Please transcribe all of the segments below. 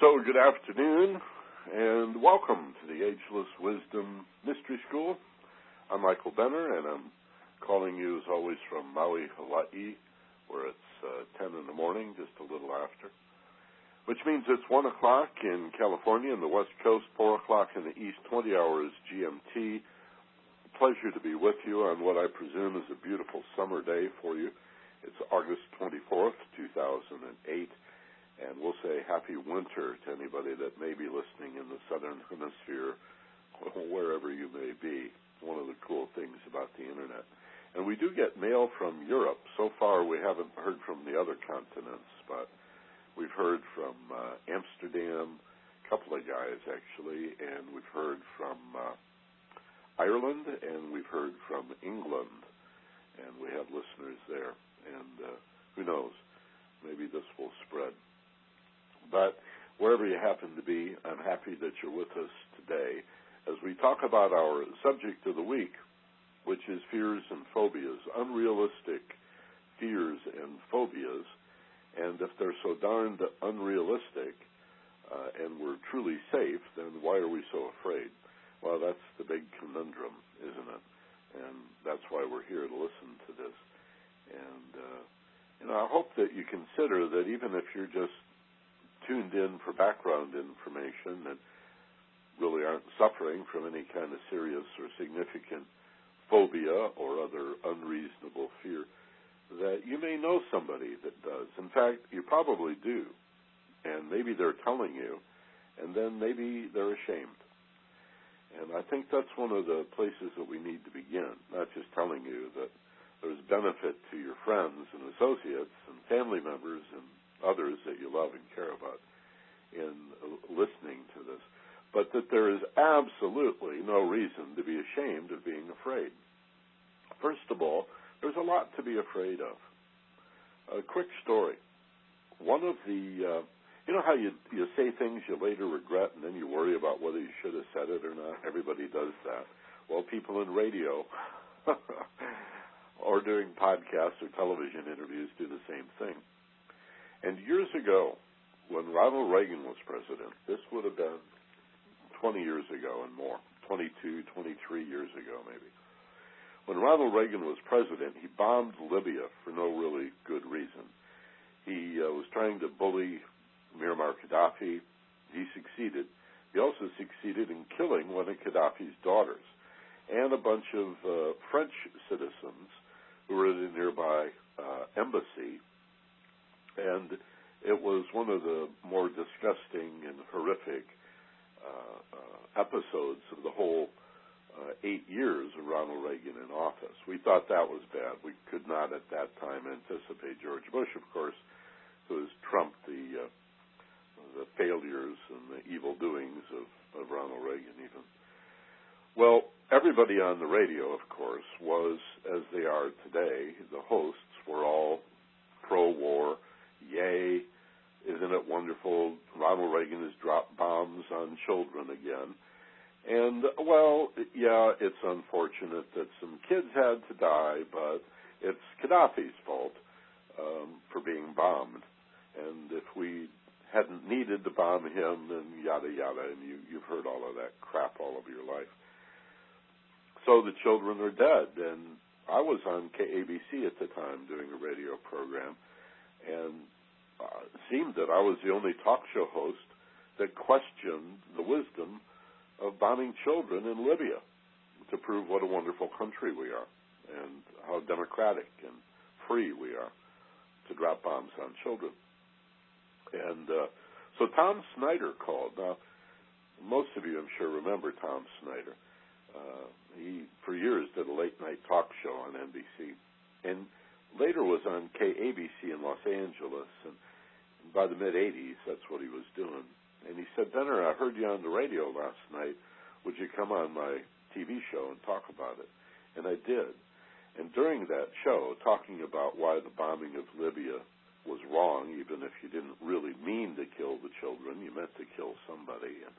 So, good afternoon, and welcome to the Ageless Wisdom Mystery School. I'm Michael Benner, and I'm calling you, as always, from Maui, Hawaii, where it's uh, 10 in the morning, just a little after, which means it's 1 o'clock in California in the West Coast, 4 o'clock in the East, 20 hours GMT. Pleasure to be with you on what I presume is a beautiful summer day for you. It's August 24th, 2008 and we'll say happy winter to anybody that may be listening in the southern hemisphere, wherever you may be. One of the cool things about the internet. And we do get mail from Europe. So far, we haven't heard from the other continents, but we've heard from uh, Amsterdam, a couple of guys actually, and we've heard from uh, Ireland, and we've heard from England, and we have listeners there. And uh, who knows? Maybe this will spread. But wherever you happen to be, I'm happy that you're with us today as we talk about our subject of the week, which is fears and phobias, unrealistic fears and phobias. And if they're so darned unrealistic uh, and we're truly safe, then why are we so afraid? Well, that's the big conundrum, isn't it? And that's why we're here to listen to this. And, uh, you know, I hope that you consider that even if you're just tuned in for background information and really aren't suffering from any kind of serious or significant phobia or other unreasonable fear, that you may know somebody that does. In fact, you probably do. And maybe they're telling you, and then maybe they're ashamed. And I think that's one of the places that we need to begin, not just telling you that there's benefit to your friends and associates and family members and others that you love and care about in listening to this, but that there is absolutely no reason to be ashamed of being afraid. First of all, there's a lot to be afraid of. A quick story. One of the, uh, you know how you you say things you later regret, and then you worry about whether you should have said it or not. Everybody does that. Well, people in radio or doing podcasts or television interviews do the same thing. And years ago, when Ronald Reagan was president, this would have been 20 years ago and more, 22, 23 years ago maybe. When Ronald Reagan was president, he bombed Libya for no really good reason. He uh, was trying to bully Muammar Gaddafi. He succeeded. He also succeeded in killing one of Gaddafi's daughters and a bunch of uh, French citizens who were in a nearby uh, embassy. And it was one of the more disgusting and horrific uh, uh, episodes of the whole uh, eight years of Ronald Reagan in office. We thought that was bad. We could not at that time anticipate George Bush, of course, who has trumped the uh, the failures and the evil doings of, of Ronald Reagan even. Well, everybody on the radio, of course, was as they are today. The hosts were all pro-war Yay, isn't it wonderful? Ronald Reagan has dropped bombs on children again. And, well, yeah, it's unfortunate that some kids had to die, but it's Gaddafi's fault um, for being bombed. And if we hadn't needed to bomb him, then yada yada, and you, you've heard all of that crap all of your life. So the children are dead, and I was on KABC at the time doing a radio program, and uh, seemed that I was the only talk show host that questioned the wisdom of bombing children in Libya to prove what a wonderful country we are and how democratic and free we are to drop bombs on children. And uh, so Tom Snyder called. Now, most of you, I'm sure, remember Tom Snyder. Uh, he, for years, did a late night talk show on NBC, and later was on KABC in Los Angeles. And by the mid 80s, that's what he was doing. And he said, Benner, I heard you on the radio last night. Would you come on my TV show and talk about it? And I did. And during that show, talking about why the bombing of Libya was wrong, even if you didn't really mean to kill the children, you meant to kill somebody, and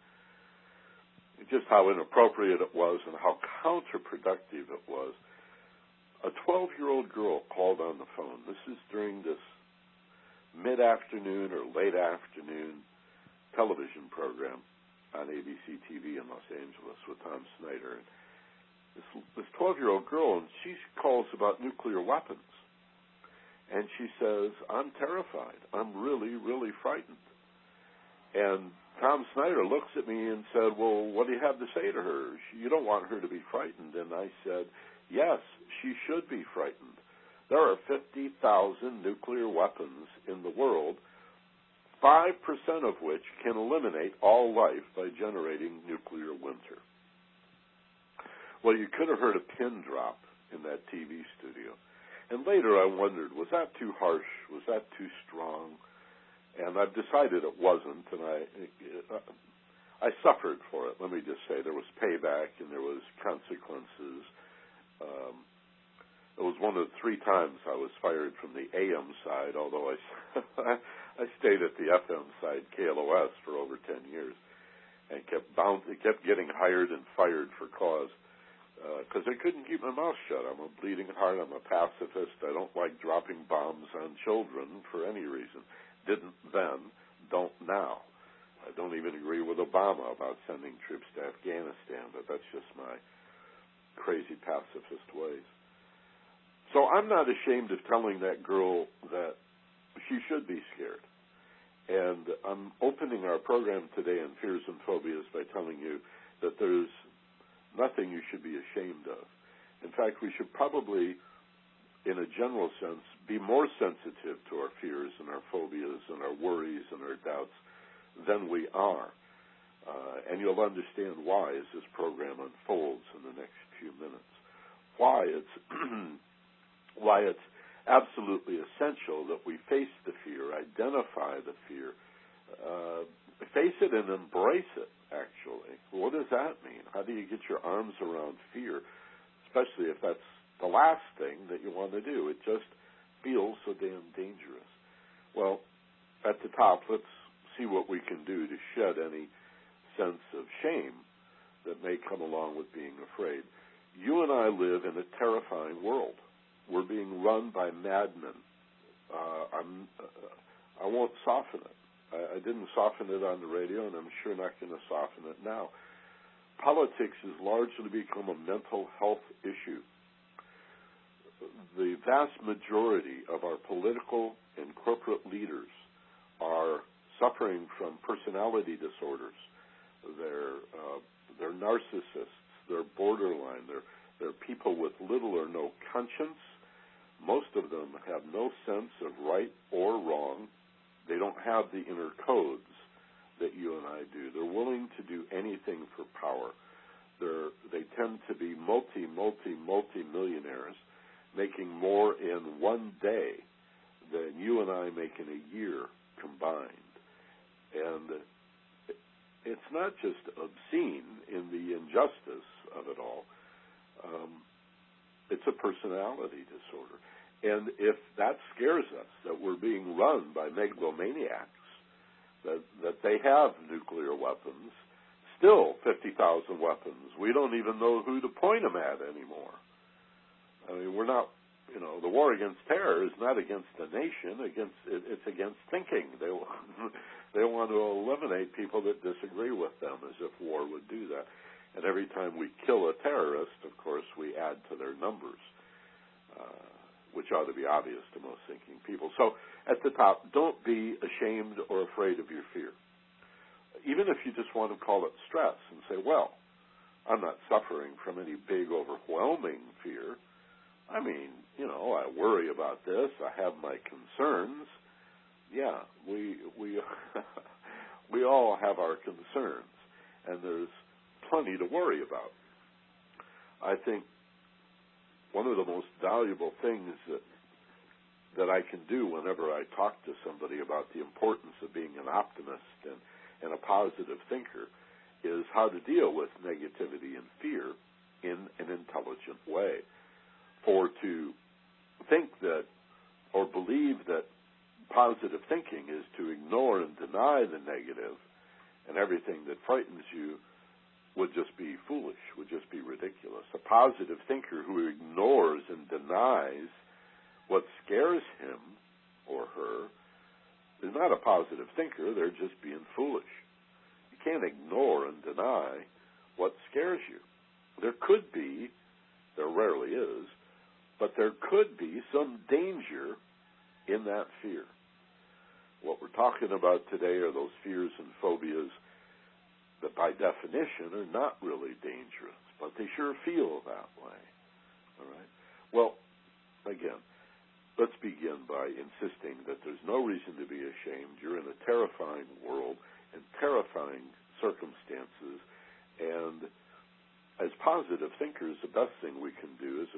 just how inappropriate it was and how counterproductive it was. A 12 year old girl called on the phone. This is during this mid afternoon or late afternoon television program on ABC TV in Los Angeles with Tom Snyder. And this this 12 year old girl, and she calls about nuclear weapons, and she says, "I'm terrified. I'm really, really frightened." And Tom Snyder looks at me and said, "Well, what do you have to say to her? You don't want her to be frightened." And I said, "Yes, she should be frightened. There are 50,000 nuclear weapons in the world." 5% of which can eliminate all life by generating nuclear winter. Well, you could have heard a pin drop in that TV studio. And later I wondered, was that too harsh? Was that too strong? And I've decided it wasn't, and I, uh, I suffered for it. Let me just say, there was payback and there was consequences. Um, it was one of the three times I was fired from the AM side, although I, I stayed at the FM side, KLOS, for over 10 years, and kept bound, kept getting hired and fired for cause because uh, I couldn't keep my mouth shut. I'm a bleeding heart. I'm a pacifist. I don't like dropping bombs on children for any reason. Didn't then, don't now. I don't even agree with Obama about sending troops to Afghanistan, but that's just my crazy pacifist ways. So I'm not ashamed of telling that girl that she should be scared. And I'm opening our program today on fears and phobias by telling you that there's nothing you should be ashamed of. In fact, we should probably, in a general sense, be more sensitive to our fears and our phobias and our worries and our doubts than we are. Uh, and you'll understand why as this program unfolds in the next few minutes. Why it's why it's absolutely essential that we face the fear, identify the fear, uh, face it and embrace it actually. What does that mean? How do you get your arms around fear, especially if that's the last thing that you want to do? It just feels so damn dangerous. Well, at the top, let's see what we can do to shed any sense of shame that may come along with being afraid. You and I live in a terrifying world. We're being run by madmen. Uh, I'm, uh, I won't soften it. I, I didn't soften it on the radio, and I'm sure not going to soften it now. Politics has largely become a mental health issue. The vast majority of our political and corporate leaders are suffering from personality disorders. They're uh, they're narcissists. They're borderline. They're they're people with little or no conscience. Most of them have no sense of right or wrong. They don't have the inner codes that you and I do. They're willing to do anything for power. They're, they tend to be multi, multi, multi millionaires, making more in one day than you and I make in a year combined. And it's not just obscene in the injustice of it all. Um, it's a personality disorder. And if that scares us, that we're being run by megalomaniacs, that, that they have nuclear weapons, still 50,000 weapons, we don't even know who to point them at anymore. I mean, we're not, you know, the war against terror is not against the nation, against it, it's against thinking. They they want to eliminate people that disagree with them, as if war would do that. And every time we kill a terrorist, of course, we add to their numbers. Uh, which ought to be obvious to most thinking people. So at the top, don't be ashamed or afraid of your fear. Even if you just want to call it stress and say, well, I'm not suffering from any big, overwhelming fear. I mean, you know, I worry about this. I have my concerns. Yeah, we we we all have our concerns, and there's plenty to worry about. I think one of the most valuable things that that I can do whenever I talk to somebody about the importance of being an optimist and, and a positive thinker is how to deal with negativity and fear in an intelligent way. For to think that or believe that positive thinking is to ignore and deny the negative and everything that frightens you would just be foolish, would just be ridiculous. A positive thinker who ignores and denies what scares him or her they're not a positive thinker, they're just being foolish. You can't ignore and deny what scares you. There could be, there rarely is, but there could be some danger in that fear. What we're talking about today are those fears and phobias that by definition are not really dangerous, but they sure feel that way. All right? Well, again, let's begin by insisting that there's no reason to be ashamed. You're in a terrifying world and terrifying circumstances, and as positive thinkers, the best thing we can do is,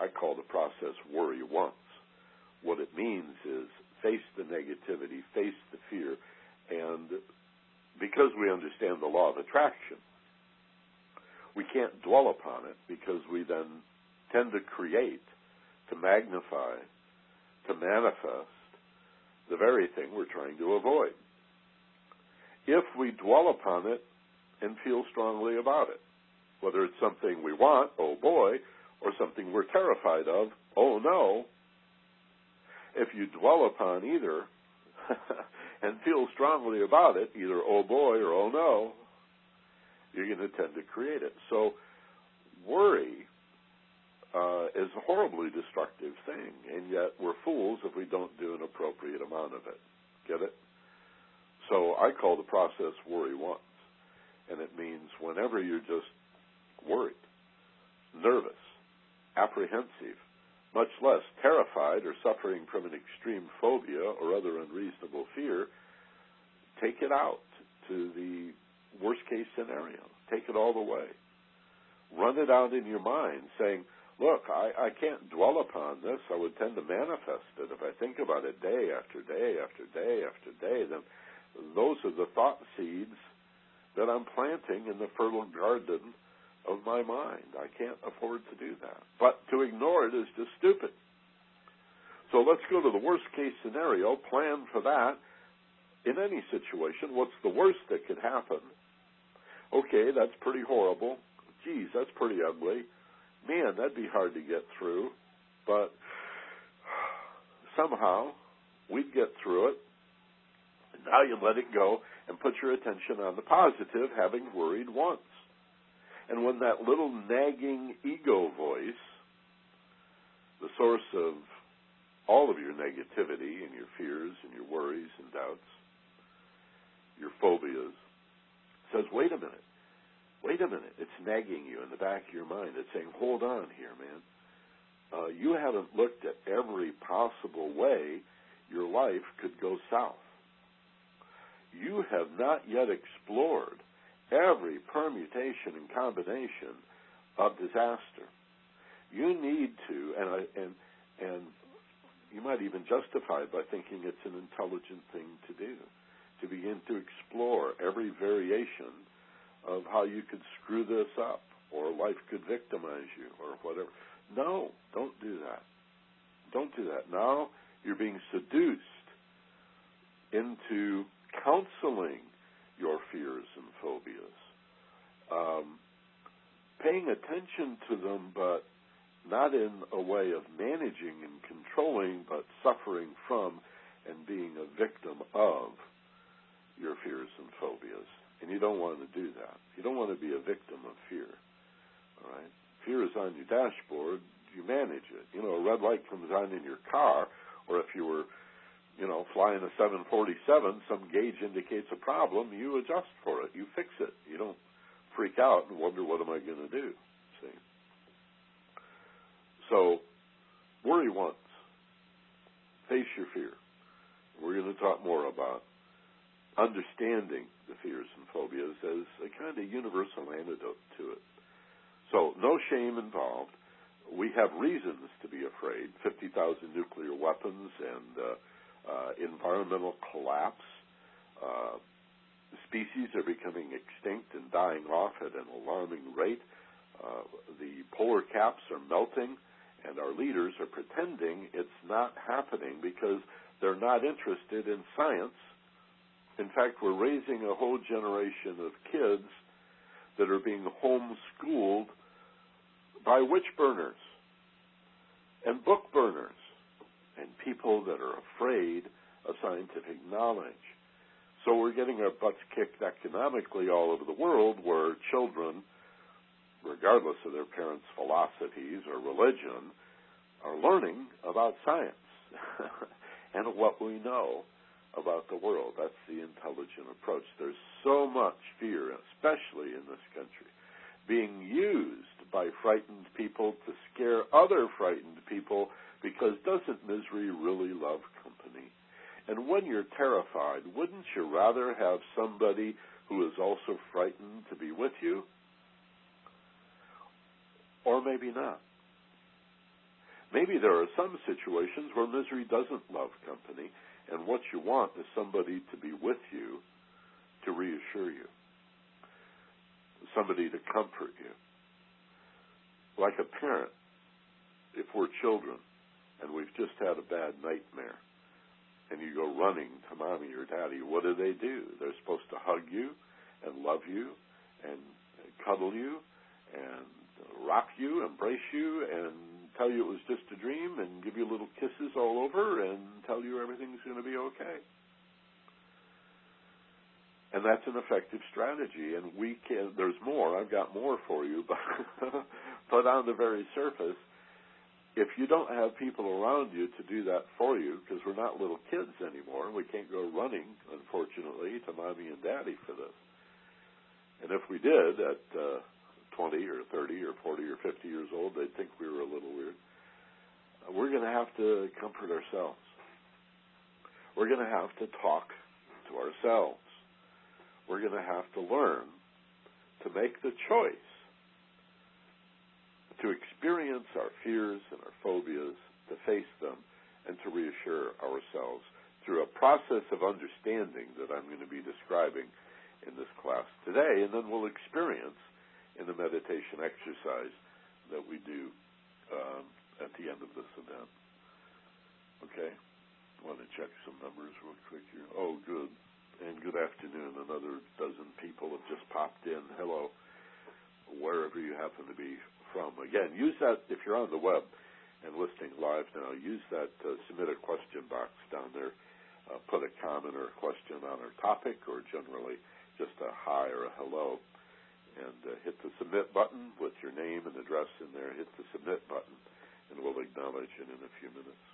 I call the process worry once. What it means is face the negativity, face the fear, and because we understand the law of attraction, we can't dwell upon it because we then tend to create, to magnify, to manifest the very thing we're trying to avoid. If we dwell upon it and feel strongly about it, whether it's something we want, oh boy, or something we're terrified of, oh no, if you dwell upon either and feel strongly about it, either oh boy or oh no, you're going to tend to create it. So worry uh, is a horribly destructive thing, and yet we're fools if we don't do an appropriate amount of it. Get it? So I call the process worry once, and it means whenever you're just worried, nervous, apprehensive, much less terrified or suffering from an extreme phobia or other unreasonable fear, take it out to the worst case scenario. Take it all the way. Run it out in your mind, saying, Look, I, I can't dwell upon this. I would tend to manifest it. If I think about it day after day after day after day, then those are the thought seeds that I'm planting in the fertile garden of my mind. I can't afford to do that. But to ignore it is just stupid. So let's go to the worst case scenario, plan for that. In any situation, what's the worst that could happen? Okay, that's pretty horrible. Geez, that's pretty ugly. Man, that'd be hard to get through. But somehow we'd get through it. Now you let it go and put your attention on the positive, having worried once. And when that little nagging ego voice, the source of all of your negativity and your fears and your worries and doubts, your phobias, says, wait a minute, wait a minute, it's nagging you in the back of your mind. It's saying, hold on here, man. Uh, you haven't looked at every possible way your life could go south. You have not yet explored every permutation and combination of disaster. You need to, and I, and and you might even justify it by thinking it's an intelligent thing to do, to begin to explore every variation of how you could screw this up, or life could victimize you, or whatever. No, don't do that. Don't do that. Now you're being seduced into counseling your fears and phobias. Um, paying attention to them, but not in a way of managing and controlling, but suffering from and being a victim of your fears and phobias. And you don't want to do that. You don't want to be a victim of fear. All right? Fear is on your dashboard. You manage it. You know, a red light comes on in your car, or if you were you know, flying a 747, some gauge indicates a problem, you adjust for it. You fix it. You don't freak out and wonder, what am I going to do? See? So, worry once. Face your fear. We're going to talk more about understanding the fears and phobias as a kind of universal antidote to it. So, no shame involved. We have reasons to be afraid 50,000 nuclear weapons and uh, uh, environmental collapse. Uh, species are becoming extinct and dying off at an alarming rate. Uh, the polar caps are melting, and our leaders are pretending it's not happening because they're not interested in science. In fact, we're raising a whole generation of kids that are being homeschooled by witch burners and book burners and people that are afraid of scientific knowledge. So we're getting our butts kicked economically all over the world where children, regardless of their parents' philosophies or religion, are learning about science and what we know about the world. That's the intelligent approach. There's so much fear, especially in this country, being used by frightened people to scare other frightened people because doesn't misery really love company? And when you're terrified, wouldn't you rather have somebody who is also frightened to be with you? Or maybe not. Maybe there are some situations where misery doesn't love company, and what you want is somebody to be with you to reassure you, somebody to comfort you. Like a parent, if we're children and we've just had a bad nightmare, and you go running to mommy or daddy, what do they do? They're supposed to hug you and love you and cuddle you and rock you, embrace you, and tell you it was just a dream and give you little kisses all over and tell you everything's going to be okay. And that's an effective strategy. And we can, there's more, I've got more for you, but, but on the very surface, if you don't have people around you to do that for you, because we're not little kids anymore, we can't go running, unfortunately, to mommy and daddy for this. And if we did at uh, 20 or 30 or 40 or 50 years old, they'd think we were a little weird. We're going to have to comfort ourselves. We're going to have to talk to ourselves. We're going to have to learn to make the choice to experience our fears and our phobias, to face them, and to reassure ourselves through a process of understanding that I'm going to be describing in this class today, and then we'll experience in the meditation exercise that we do um, at the end of this event. Okay? Want to check some numbers real quick here. Oh, good. And good afternoon. Another dozen people have just popped in. Hello, wherever you happen to be from. Again, use that if you're on the web and listening live now. Use that uh, submit a question box down there. Uh, put a comment or a question on our topic, or generally just a hi or a hello, and uh, hit the submit button with your name and address in there. Hit the submit button, and we'll acknowledge it in a few minutes.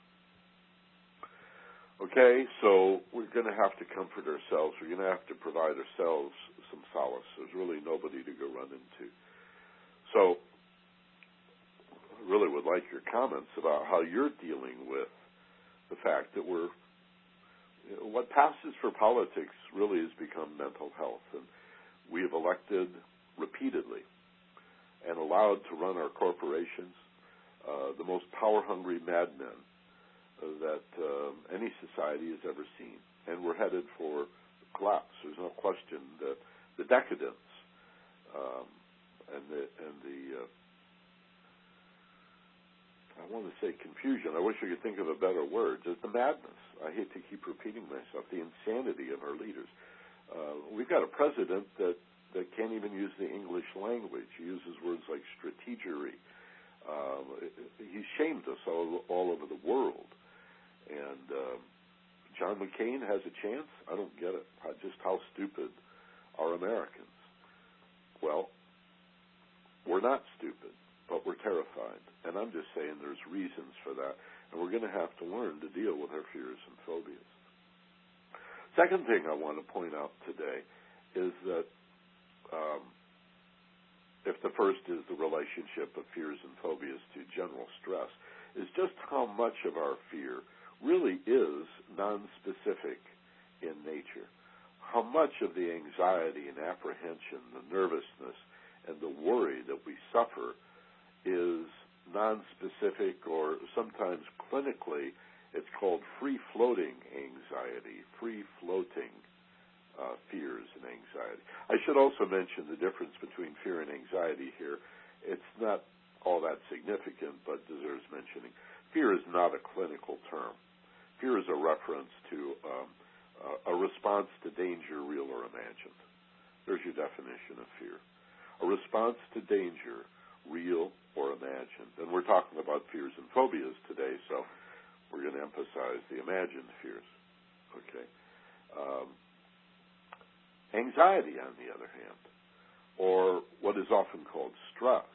Okay, so we're going to have to comfort ourselves. We're going to have to provide ourselves some solace. There's really nobody to go run into. So really would like your comments about how you're dealing with the fact that we're what passes for politics really has become mental health, and we have elected repeatedly and allowed to run our corporations uh, the most power-hungry madmen that um, any society has ever seen, and we're headed for collapse. There's no question that the decadence um, and the and the uh, I want to say confusion. I wish I could think of a better word. Just the madness. I hate to keep repeating myself. The insanity of our leaders. Uh, we've got a president that that can't even use the English language. He uses words like strategery. Um, he's shamed us all, all over the world. And um, John McCain has a chance. I don't get it. Just how stupid are Americans? Well, we're not stupid but we're terrified. And I'm just saying there's reasons for that. And we're going to have to learn to deal with our fears and phobias. Second thing I want to point out today is that um, if the first is the relationship of fears and phobias to general stress, is just how much of our fear really is nonspecific in nature. How much of the anxiety and apprehension, the nervousness, and the worry that we suffer is nonspecific or sometimes clinically it's called free floating anxiety, free floating uh, fears and anxiety. I should also mention the difference between fear and anxiety here. It's not all that significant, but deserves mentioning. Fear is not a clinical term. Fear is a reference to um, a response to danger, real or imagined. There's your definition of fear. A response to danger, real or imagined. And we're talking about fears and phobias today, so we're going to emphasize the imagined fears. Okay. Um, anxiety, on the other hand, or what is often called stress,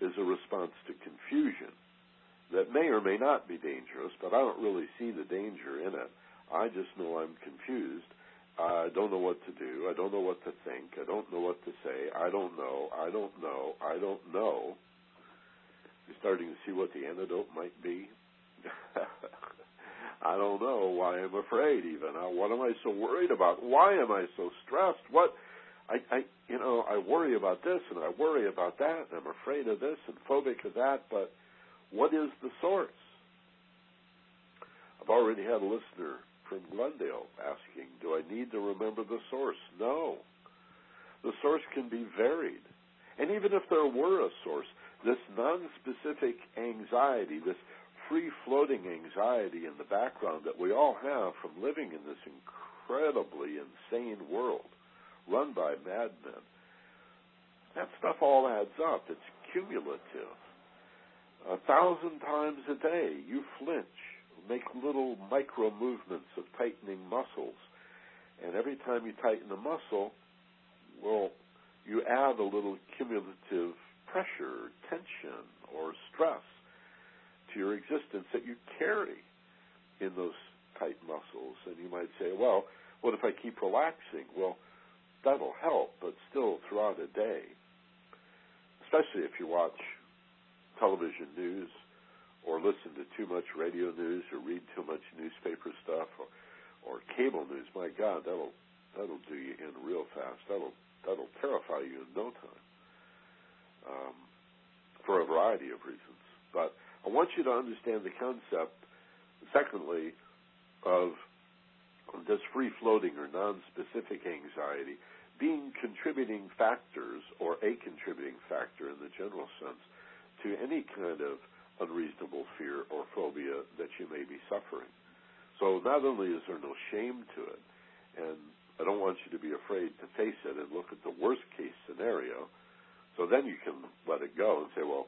is a response to confusion that may or may not be dangerous, but I don't really see the danger in it. I just know I'm confused. I don't know what to do. I don't know what to think. I don't know what to say. I don't know. I don't know. I don't know. You're starting to see what the antidote might be. I don't know why I'm afraid even. What am I so worried about? Why am I so stressed? What I, I you know, I worry about this and I worry about that and I'm afraid of this and phobic of that, but what is the source? I've already had a listener from Glendale asking, do I need to remember the source? No. The source can be varied. And even if there were a source, this non-specific anxiety, this free-floating anxiety in the background that we all have from living in this incredibly insane world run by madmen, that stuff all adds up. It's cumulative. A thousand times a day, you flinch, make little micro movements of tightening muscles. And every time you tighten a muscle, well, you add a little cumulative pressure, tension, or stress to your existence that you carry in those tight muscles. And you might say, well, what if I keep relaxing? Well, that'll help, but still throughout a day, especially if you watch television news or listen to too much radio news or read too much newspaper stuff or or cable news, my God, that'll that'll do you in real fast. That'll that'll terrify you in no time. Um, for a variety of reasons. But I want you to understand the concept, secondly, of this free floating or non specific anxiety being contributing factors or a contributing factor in the general sense to any kind of unreasonable fear or phobia that you may be suffering. So not only is there no shame to it, and I don't want you to be afraid to face it and look at the worst case scenario, so then you can let it go and say, well,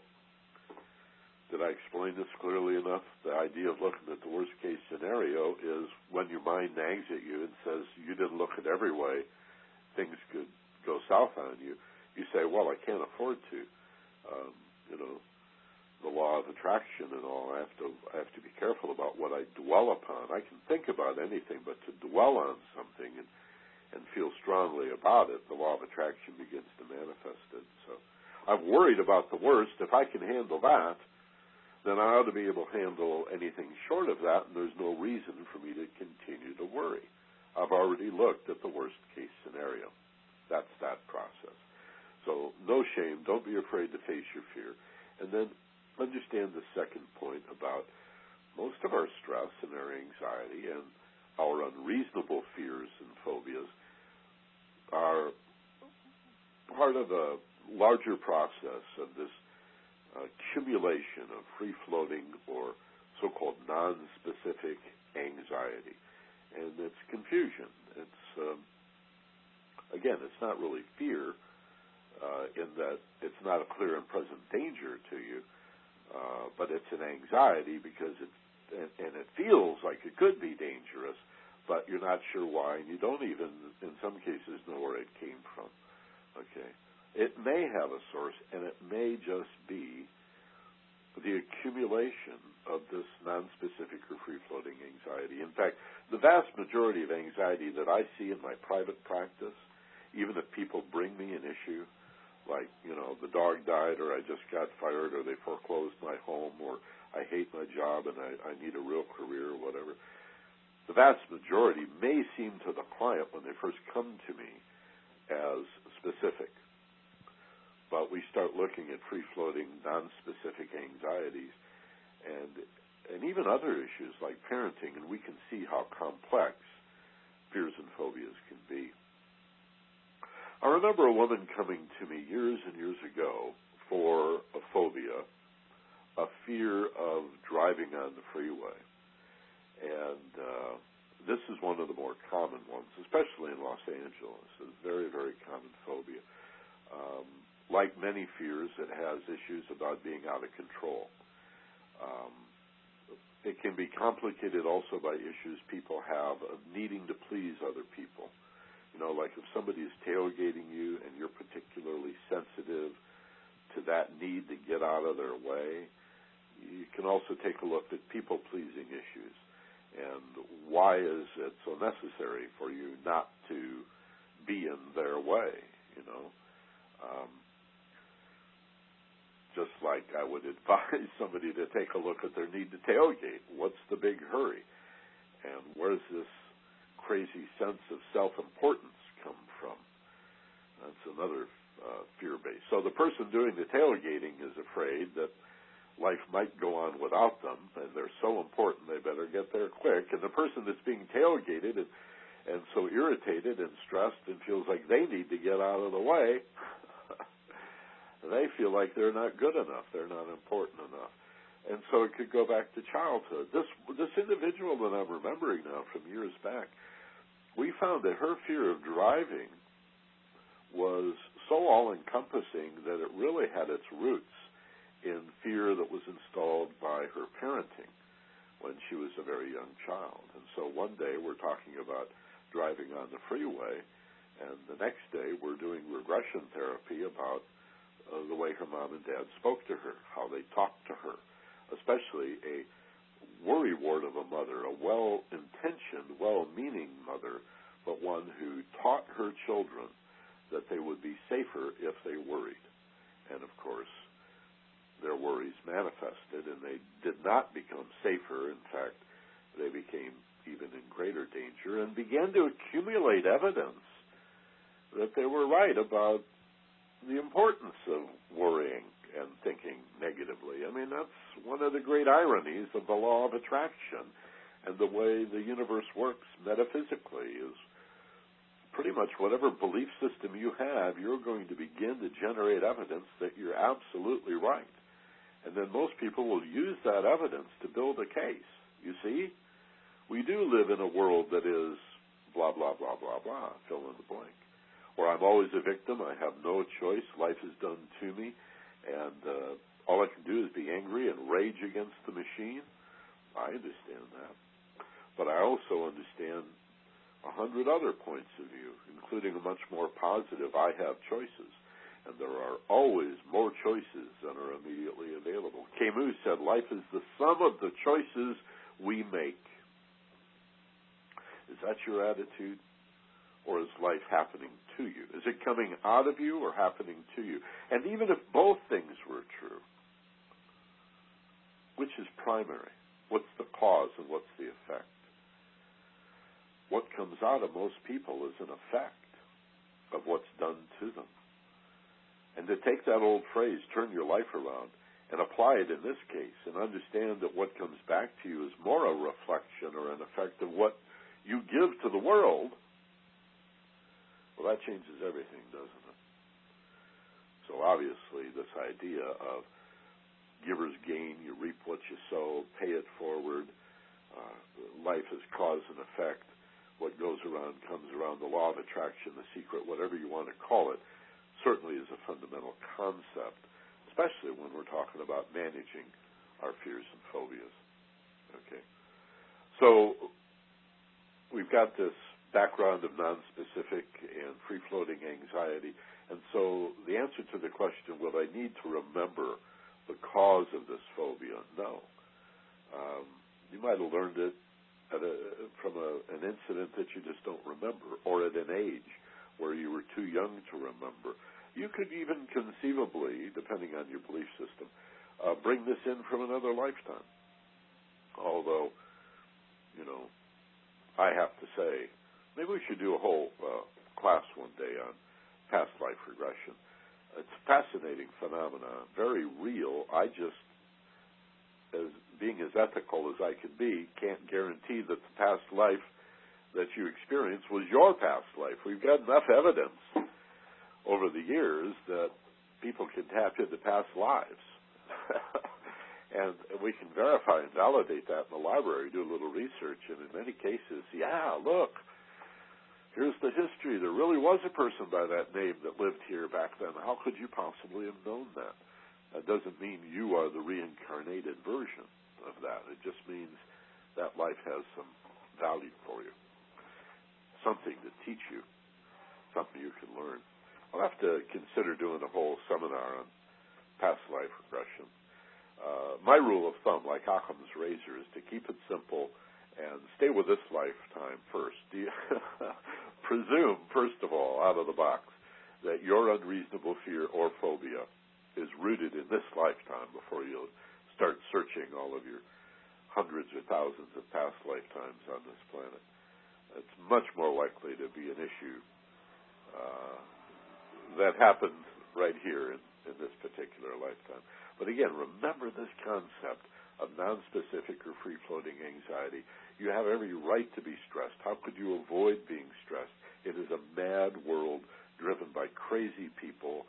did I explain this clearly enough? The idea of looking at the worst case scenario is when your mind nags at you and says you didn't look at every way things could go south on you. You say, well, I can't afford to. Um, you know, the law of attraction and all. I have to I have to be careful about what I dwell upon. I can think about anything, but to dwell on something and and feel strongly about it, the law of attraction begins to manifest it. So I've worried about the worst. If I can handle that, then I ought to be able to handle anything short of that, and there's no reason for me to continue to worry. I've already looked at the worst case scenario. That's that process. So no shame. Don't be afraid to face your fear. And then understand the second point about most of our stress and our anxiety and our unreasonable fears and phobias are part of a larger process of this accumulation of free floating or so called non specific anxiety. And it's confusion. It's, um, again, it's not really fear uh, in that it's not a clear and present danger to you, uh, but it's an anxiety because it's and, and it feels like it could be dangerous, but you're not sure why, and you don't even, in some cases, know where it came from. Okay, it may have a source, and it may just be the accumulation of this non-specific or free-floating anxiety. In fact, the vast majority of anxiety that I see in my private practice, even if people bring me an issue like, you know, the dog died or I just got fired or they foreclosed my home or I hate my job and I, I need a real career or whatever. The vast majority may seem to the client when they first come to me as specific. But we start looking at free floating, non specific anxieties and and even other issues like parenting, and we can see how complex fears and phobias can be. I remember a woman coming to me years and years ago for a phobia, a fear of driving on the freeway. And uh, this is one of the more common ones, especially in Los Angeles. It's a very, very common phobia. Um, like many fears, it has issues about being out of control. Um, it can be complicated also by issues people have of needing to please other people. You know, like if somebody is tailgating you and you're particularly sensitive to that need to get out of their way, you can also take a look at people pleasing issues and why is it so necessary for you not to be in their way, you know? Um, just like I would advise somebody to take a look at their need to tailgate. What's the big hurry? And where's this crazy sense of self importance come from? That's another uh, fear base. So the person doing the tailgating is afraid that life might go on without them, and they're so important they better get there quick. And the person that's being tailgated and, and so irritated and stressed and feels like they need to get out of the way they feel like they're not good enough, they're not important enough. And so it could go back to childhood. This this individual that I'm remembering now from years back, we found that her fear of driving was so all encompassing that it really had its roots in fear that was installed by her parenting when she was a very young child. And so one day we're talking about driving on the freeway, and the next day we're doing regression therapy about uh, the way her mom and dad spoke to her, how they talked to her, especially a worrywart of a mother, a well intentioned, well meaning mother, but one who taught her children that they would be safer if they worried. And of course, their worries manifested and they did not become safer. In fact, they became even in greater danger and began to accumulate evidence that they were right about the importance of worrying and thinking negatively. I mean, that's one of the great ironies of the law of attraction and the way the universe works metaphysically is pretty much whatever belief system you have, you're going to begin to generate evidence that you're absolutely right. And then most people will use that evidence to build a case. You see? We do live in a world that is blah, blah, blah, blah, blah, fill in the blank where I'm always a victim. I have no choice. Life is done to me, and uh, all I can do is be angry and rage against the machine. I understand that, but I also understand a hundred other points of view, including a much more positive. I have choices, and there are always more choices than are immediately available. Camus said, "Life is the sum of the choices we make." Is that your attitude? or is life happening to you? Is it coming out of you or happening to you? And even if both things were true, which is primary? What's the cause and what's the effect? What comes out of most people is an effect of what's done to them. And to take that old phrase, turn your life around, and apply it in this case, and understand that what comes back to you is more a reflection or an effect of what you give to the world well, that changes everything, doesn't it? So obviously, this idea of givers gain, you reap what you sow, pay it forward, uh, life is cause and effect. What goes around comes around. The law of attraction, the secret, whatever you want to call it, certainly is a fundamental concept, especially when we're talking about managing our fears and phobias. Okay. So we've got this background of nonspecific and free floating anxiety. And so the answer to the question, will I need to remember the cause of this phobia? No. Um, you might have learned it a, from a, an incident that you just don't remember, or at an age where you were too young to remember. You could even conceivably, depending on your belief system, uh, bring this in from another lifetime. Although, you know, I have to say, Maybe we should do a whole uh, class one day on past life regression. It's a fascinating phenomenon, very real. I just, as being as ethical as I can be, can't guarantee that the past life that you experienced was your past life. We've got enough evidence over the years that people can tap into past lives. and we can verify and validate that in the library, do a little research, and in many cases, yeah, look, Here's the history. There really was a person by that name that lived here back then. How could you possibly have known that? That doesn't mean you are the reincarnated version. of that. It just means that life has some value for you, something to teach you, something you can learn. I'll have to consider doing a whole seminar on past life regression. Uh, my rule of thumb, like Occam's razor, is to keep it simple and stay with this lifetime first. Do you presume, first of all, out of the box, that your unreasonable fear or phobia is rooted in this lifetime before you start searching all of your hundreds or thousands of past lifetimes on this planet. It's much more likely to be an issue uh, that happened right here in, in this particular lifetime. But again, remember this concept of nonspecific or free floating anxiety. You have every right to be stressed. How could you avoid being stressed? It is a mad world driven by crazy people,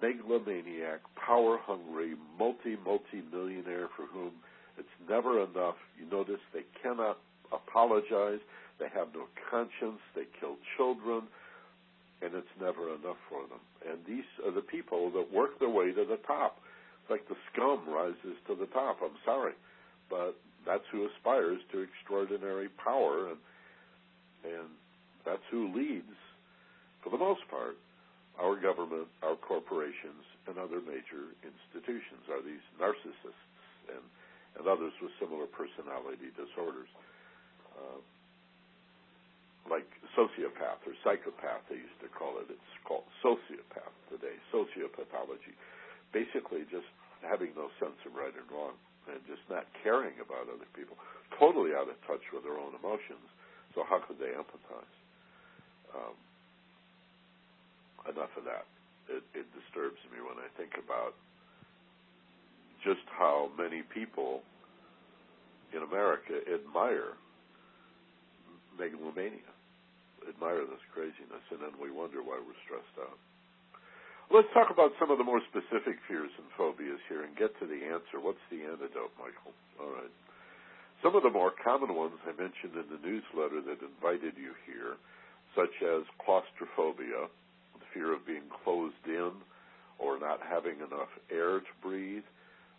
megalomaniac, power hungry, multi multi millionaire for whom it's never enough. You notice they cannot apologize. They have no conscience. They kill children and it's never enough for them. And these are the people that work their way to the top. Like the scum rises to the top. I'm sorry, but that's who aspires to extraordinary power, and and that's who leads, for the most part, our government, our corporations, and other major institutions are these narcissists and and others with similar personality disorders. Uh, like sociopath or psychopath, they used to call it. It's called sociopath today, sociopathology. Basically, just having no sense of right and wrong and just not caring about other people, totally out of touch with their own emotions. So, how could they empathize? Um, enough of that. It, it disturbs me when I think about just how many people in America admire megalomania admire this craziness, and then we wonder why we're stressed out. Let's talk about some of the more specific fears and phobias here and get to the answer. What's the antidote, Michael? All right. Some of the more common ones I mentioned in the newsletter that invited you here, such as claustrophobia, the fear of being closed in or not having enough air to breathe.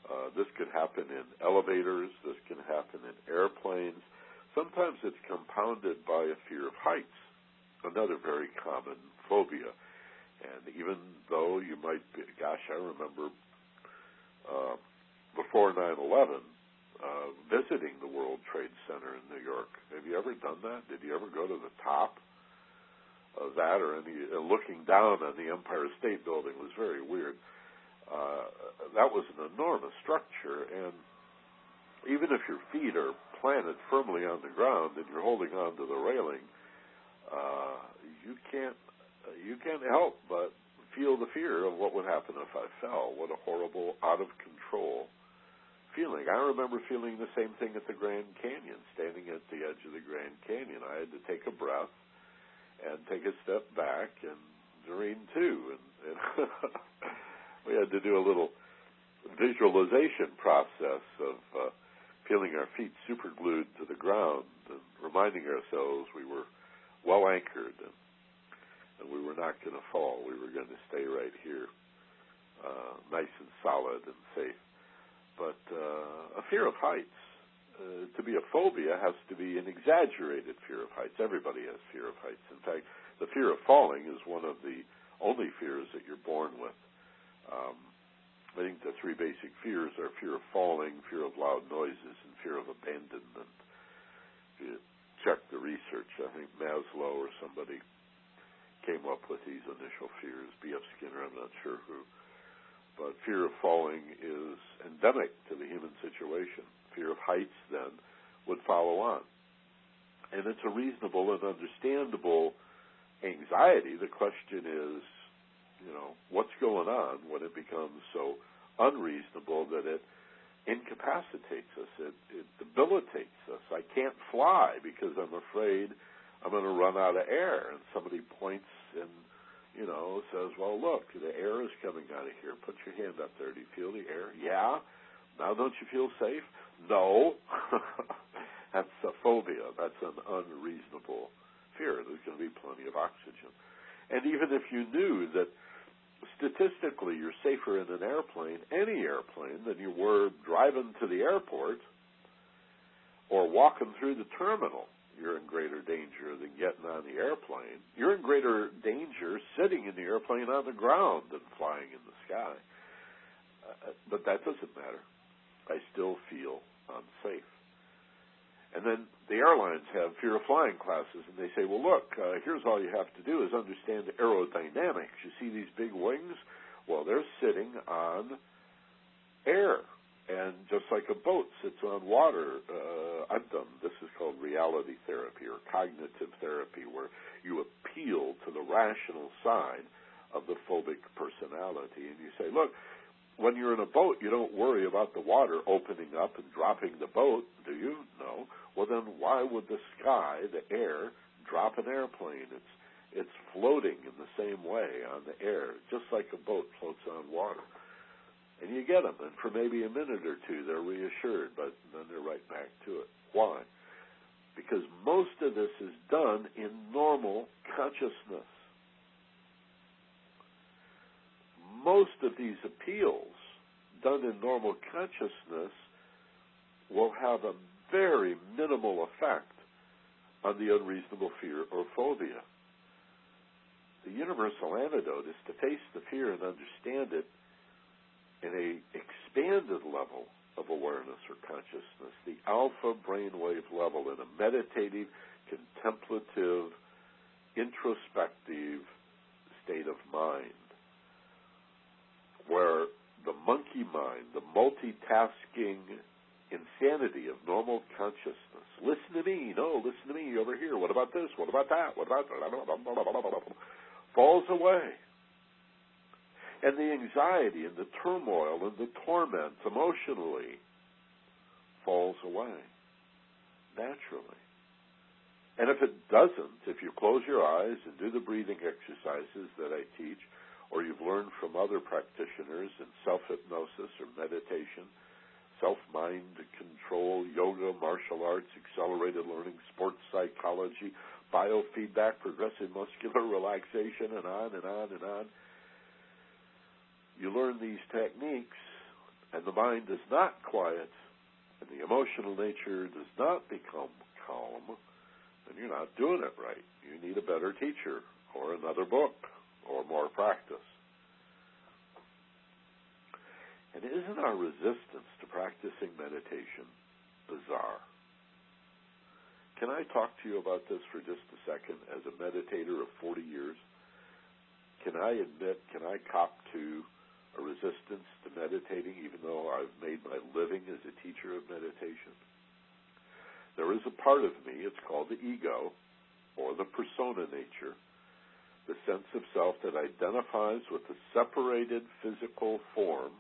Uh, this could happen in elevators. This can happen in airplanes. Sometimes it's compounded by a fear of heights another very common phobia. And even though you might be, gosh, I remember uh, before 9 11 uh, visiting the World Trade Center in New York. Have you ever done that? Did you ever go to the top of that or any, uh, looking down on the Empire State Building was very weird. Uh, that was an enormous structure, and even if your feet are planted firmly on the ground and you're holding on to the railing, uh, you can't you can't help but feel the fear of what would happen if I fell. What a horrible, out of control feeling. I remember feeling the same thing at the Grand Canyon, standing at the edge of the Grand Canyon. I had to take a breath and take a step back, and Doreen too. And, and we had to do a little visualization process of uh, feeling our feet super glued to the ground and reminding ourselves we were well anchored, and, and we were not going to fall. We were going to stay right here, uh, nice and solid and safe. But uh, a fear of heights, uh, to be a phobia, has to be an exaggerated fear of heights. Everybody has fear of heights. In fact, the fear of falling is one of the only fears that you're born with. Um, I think the three basic fears are fear of falling, fear of loud noises, and fear of abandonment check the research. I think Maslow or somebody came up with these initial fears. B.F. Skinner, I'm not sure who. But fear of falling is endemic to the human situation. Fear of heights, then, would follow on. And it's a reasonable and understandable anxiety. The question is, you know, what's going on when it becomes so unreasonable that it incapacitates us. It, it debilitates us. I can't fly because I'm afraid I'm going to run out of air. And somebody points and, you know, says, well, look, the air is coming out of here. Put your hand up there. Do you feel the air? Yeah. Now don't you feel safe? No. That's a phobia. That's an unreasonable fear. There's going to be plenty of oxygen. And even if you knew that statistically you're safer in an airplane, any airplane, than you were driving to the airport, or walking through the terminal, you're in greater danger than getting on the airplane. You're in greater danger sitting in the airplane on the ground than flying in the sky. Uh, but that doesn't matter. I still feel unsafe. And then the airlines have fear of flying classes, and they say, well, look, uh, here's all you have to do is understand aerodynamics. You see these big wings? Well, they're sitting on air. And just like a boat sits on water, uh, done this is called reality therapy or cognitive therapy, where you appeal to the rational side of the phobic personality, and you say, look, when you're in a boat, you don't worry about the water opening up and dropping the boat, do you? No. Well, then why would the sky, the air, drop an airplane? It's it's floating in the same way on the air, just like a boat floats on water. And you get them, and for maybe a minute or two, they're reassured, but then they're right back to it. Why? Because most of this is done in normal consciousness. most of these appeals done in normal consciousness will have a very minimal effect on the unreasonable fear or phobia. The universal antidote is to face the fear and understand it in a expanded level of awareness or consciousness, the alpha brainwave level in a meditative, contemplative, introspective state of mind where the monkey mind, the multitasking insanity of normal consciousness, listen to me, no, listen to me over here, what about this, what about that, what about that, falls away. And the anxiety and the turmoil and the torment emotionally falls away naturally. And if it doesn't, if you close your eyes and do the breathing exercises that I teach, or you've learned from other practitioners in self hypnosis or meditation, self mind control, yoga, martial arts, accelerated learning, sports psychology, biofeedback, progressive muscular relaxation, and on and on and on. You learn these techniques, and the mind is not quiet, and the emotional nature does not become calm, then you're not doing it right. You need a better teacher or another book or more practice. And isn't our resistance to practicing meditation bizarre? Can I talk to you about this for just a second as a meditator of 40 years? Can I admit, can I cop to a resistance to meditating even though I've made my living as a teacher of meditation? There is a part of me, it's called the ego, or the persona nature, the sense of self that identifies with the separated physical form,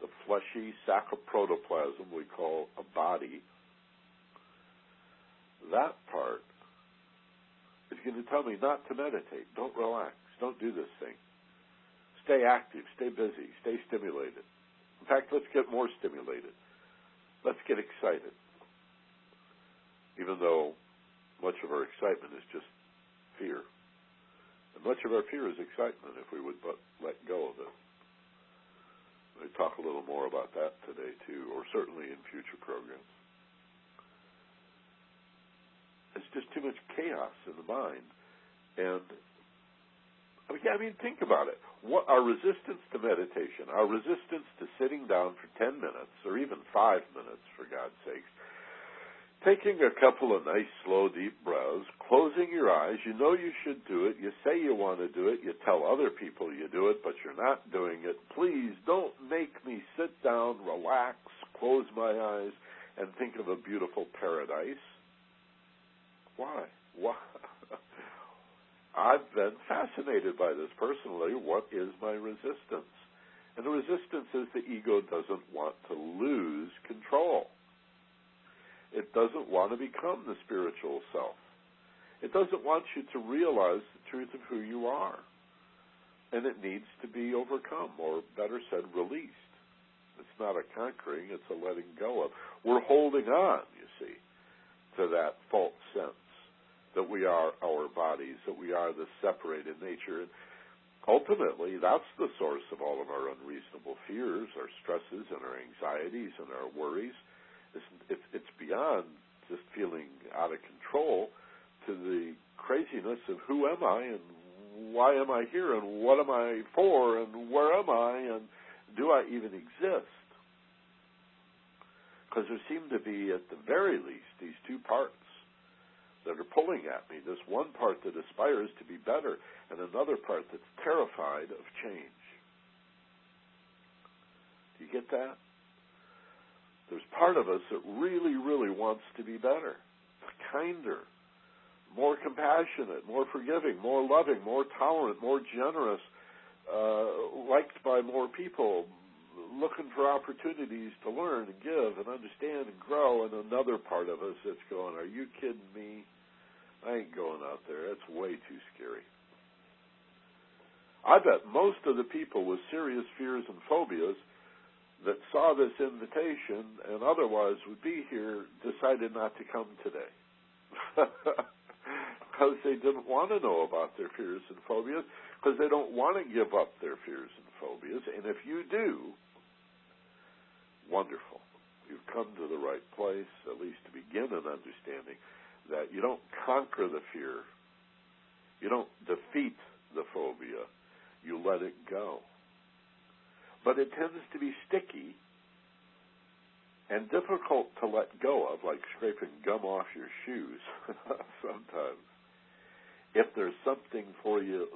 the fleshy sac of protoplasm we call a body, that part is going to tell me not to meditate. Don't relax. Don't do this thing. Stay active. Stay busy. Stay stimulated. In fact, let's get more stimulated. Let's get excited. Even though much of our excitement is just fear. And much of our fear is excitement if we would but let go of it. We talk a little more about that today too, or certainly in future programs. It's just too much chaos in the mind, and I mean, I mean, think about it. What our resistance to meditation, our resistance to sitting down for ten minutes or even five minutes, for God's sakes, taking a couple of nice, slow, deep breaths, closing your eyes. You know you should do it. You say you want to do it. You tell other people you do it, but you're not doing it. Please don't make me sit down, relax, close my eyes, and think of a beautiful paradise. Why? Why? I've been fascinated by this personally. What is my resistance? And the resistance is the ego doesn't want to lose control. It doesn't want to become the spiritual self. It doesn't want you to realize the truth of who you are. And it needs to be overcome, or better said, released. It's not a conquering, it's a letting go of. We're holding on, you see, to that false sense that we are our bodies, that we are the separated nature. And ultimately, that's the source of all of our unreasonable fears, our stresses, and our anxieties, and our worries it's, it's, it's beyond just feeling out of control to the craziness of who am I and why am I here and what am I for and where am I and do I even exist? Because there seem to be, at the very least, these two parts that are pulling at me. This one part that aspires to be better, and another part that's terrified of change. Do you get that? There's part of us that really, really wants to be better, kinder, more compassionate, more forgiving, more loving, more tolerant, more generous, uh, liked by more people, looking for opportunities to learn and give and understand and grow, and another part of us that's going, Are you kidding me? I ain't going out there. That's way too scary. I bet most of the people with serious fears and phobias that saw this invitation and otherwise would be here decided not to come today. because they didn't want to know about their fears and phobias, because they don't want to give up their fears and phobias. And if you do, wonderful. You've come to the right place, at least to begin an understanding that you don't conquer the fear, you don't defeat the phobia, you let it go. But it tends to be sticky and difficult to let go of, like scraping gum off your shoes sometimes, if there's something for you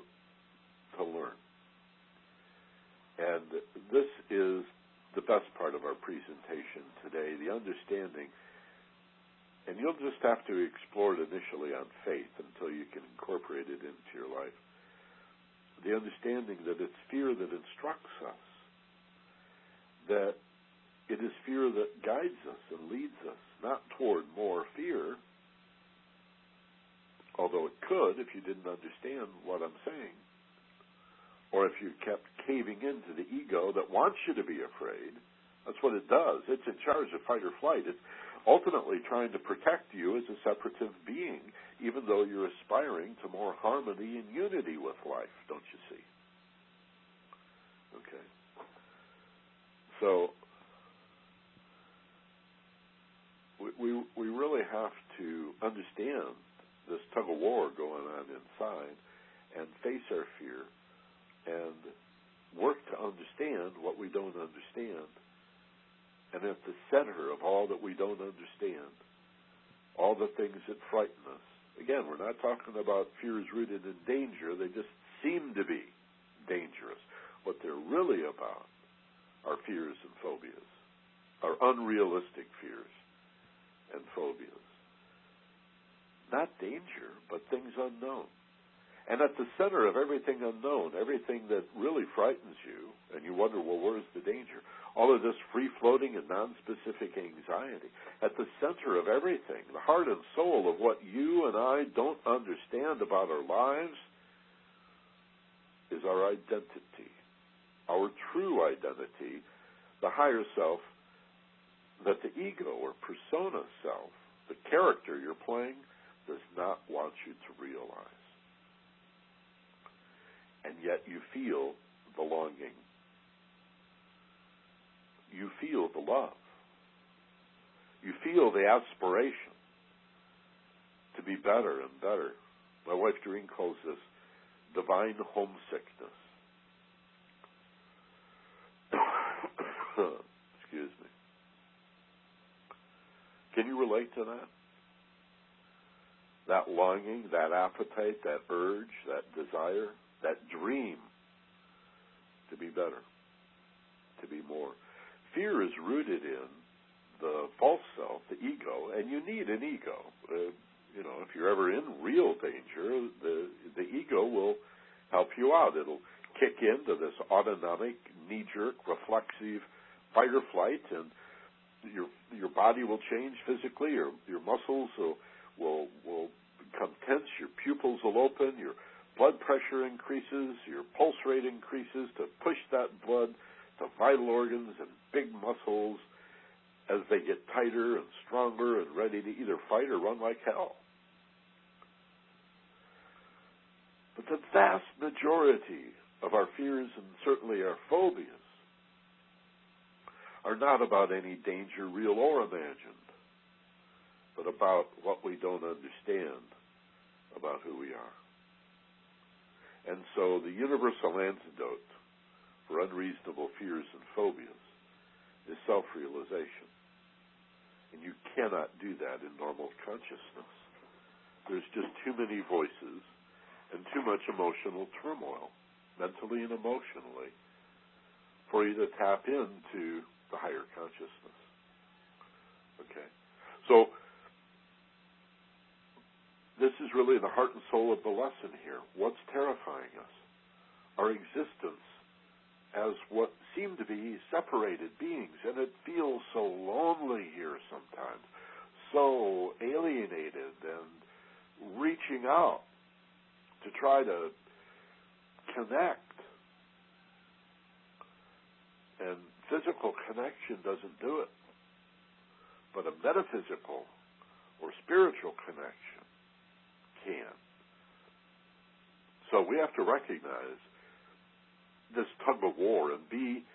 to learn. And this is the best part of our presentation today the understanding and you'll just have to explore it initially on faith until you can incorporate it into your life. The understanding that it's fear that instructs us, that it is fear that guides us and leads us, not toward more fear, although it could if you didn't understand what I'm saying, or if you kept caving into the ego that wants you to be afraid. That's what it does. It's in charge of fight or flight. It's ultimately trying to protect you as a separative being, even though you're aspiring to more harmony and unity with life, don't you see? Okay. So we, we, we really have to understand this tug of war going on inside and face our fear and work to understand what we don't understand and at the center of all that we don't understand, all the things that frighten us. Again, we're not talking about fears rooted in danger, they just seem to be dangerous. What they're really about are fears and phobias, are unrealistic fears and phobias. Not danger, but things unknown. And at the center of everything unknown, everything that really frightens you, and you wonder, well, where's the danger? all of this free floating and non-specific anxiety. At the center of everything, the heart and soul of what you and I don't understand about our lives is our identity. Our true identity, the higher self that the ego or persona self, the character you're playing, does not want you to realize. And yet you feel the longing you feel the love. You feel the aspiration to be better and better. My wife Doreen calls this divine homesickness. Excuse me. Can you relate to that? That longing, that appetite, that urge, that desire, that dream to be better, to be more fear is rooted in the false self, the ego, and you need an ego. Uh, you know, if you're ever in real danger, the the ego will help you out. It'll kick into this autonomic, knee-jerk, reflexive fight or flight, and your your body will change physically. Your your muscles will will will become tense. Your pupils will open. Your blood pressure increases. Your pulse rate increases to push that blood to vital organs and big muscles as they get tighter and stronger and ready to either fight or run like hell. But the vast majority of our fears and certainly our phobias are not about any danger, real or imagined. but about what we don't understand about who we are. And so the universal antidote for unreasonable fears and phobias is self realization. And you cannot do that in normal consciousness. There's just too many voices and too much emotional turmoil, mentally and emotionally, for you to tap into the higher consciousness. Okay? So, this is really the heart and soul of the lesson here. What's terrifying us? Our existence as what seem to be separated beings, and it feels so lonely here sometimes, so alienated and reaching out to try to connect. And physical connection doesn't do it. But a metaphysical or spiritual connection can. So we have to recognize this tug of war and be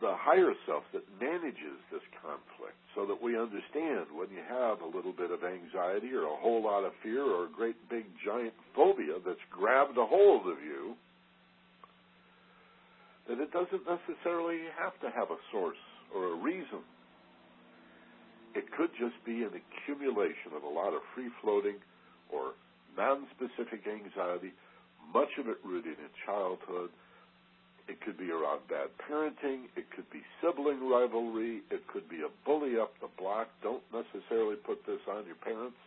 the higher self that manages this conflict so that we understand when you have a little bit of anxiety or a whole lot of fear or a great big giant phobia that's grabbed a hold of you, that it doesn't necessarily have to have a source or a reason. It could just be an accumulation of a lot of free floating or non specific anxiety, much of it rooted in childhood it could be around bad parenting. It could be sibling rivalry. It could be a bully up the block. Don't necessarily put this on your parents.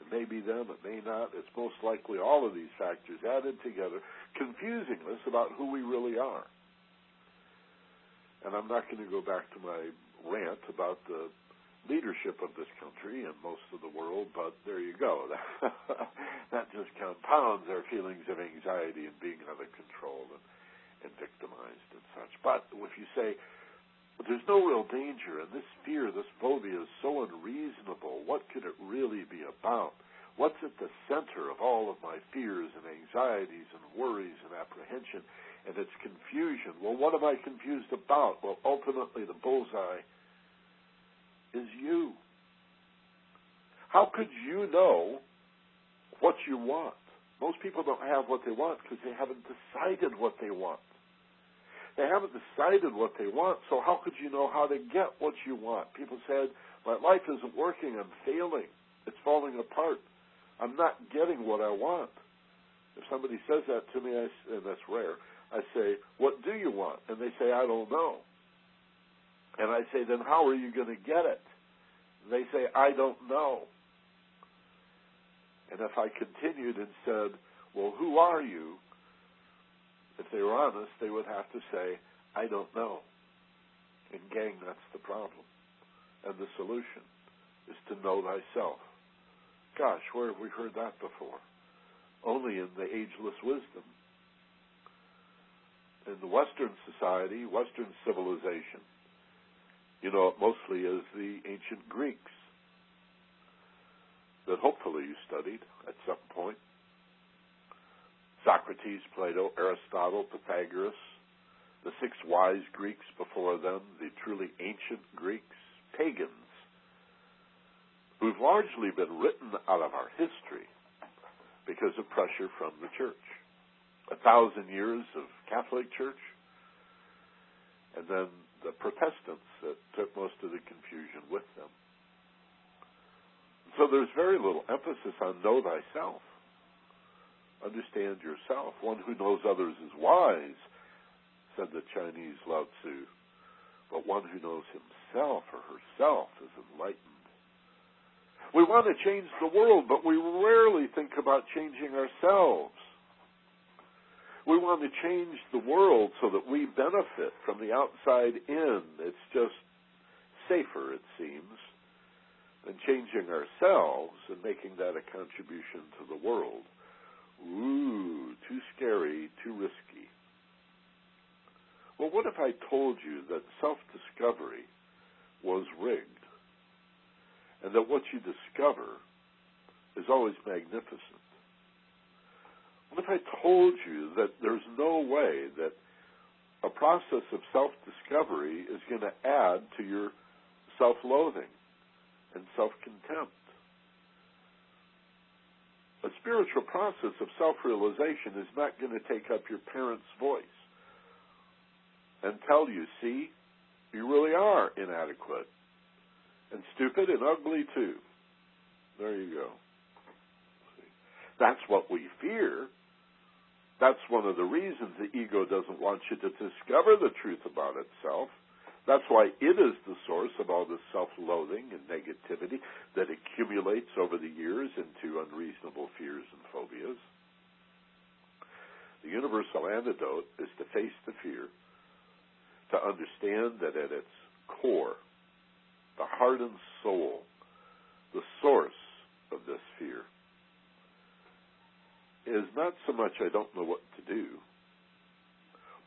It may be them. It may not. It's most likely all of these factors added together, confusing us about who we really are. And I'm not going to go back to my rant about the leadership of this country and most of the world, but there you go. that just compounds our feelings of anxiety and being out of control. And and victimized and such. But if you say, there's no real danger, and this fear, this phobia is so unreasonable, what could it really be about? What's at the center of all of my fears and anxieties and worries and apprehension and its confusion? Well, what am I confused about? Well, ultimately, the bullseye is you. How could you know what you want? Most people don't have what they want because they haven't decided what they want. They haven't decided what they want, so how could you know how to get what you want? People said, My life isn't working, I'm failing, it's falling apart, I'm not getting what I want. If somebody says that to me, I, and that's rare, I say, What do you want? And they say, I don't know. And I say, Then how are you going to get it? They say, I don't know. And if I continued and said, Well, who are you? If they were honest, they would have to say, I don't know. And gang, that's the problem. And the solution is to know thyself. Gosh, where have we heard that before? Only in the ageless wisdom. In the Western society, Western civilization, you know it mostly as the ancient Greeks that hopefully you studied at some point. Socrates, Plato, Aristotle, Pythagoras, the six wise Greeks before them, the truly ancient Greeks, pagans, who've largely been written out of our history because of pressure from the church. A thousand years of Catholic Church, and then the Protestants that took most of the confusion with them. So there's very little emphasis on know thyself. Understand yourself. One who knows others is wise, said the Chinese Lao Tzu. But one who knows himself or herself is enlightened. We want to change the world, but we rarely think about changing ourselves. We want to change the world so that we benefit from the outside in. It's just safer, it seems, than changing ourselves and making that a contribution to the world. Ooh, too scary, too risky. Well, what if I told you that self discovery was rigged? And that what you discover is always magnificent? What if I told you that there's no way that a process of self discovery is going to add to your self loathing and self contempt. A spiritual process of self realization is not going to take up your parents' voice and tell you, see, you really are inadequate and stupid and ugly too. There you go. That's what we fear. That's one of the reasons the ego doesn't want you to discover the truth about itself. That's why it is the source of all the self loathing and negativity that accumulates over the years into unreasonable fears and phobias. The universal antidote is to face the fear, to understand that at its core, the heart and soul, the source of this fear is not so much I don't know what to do,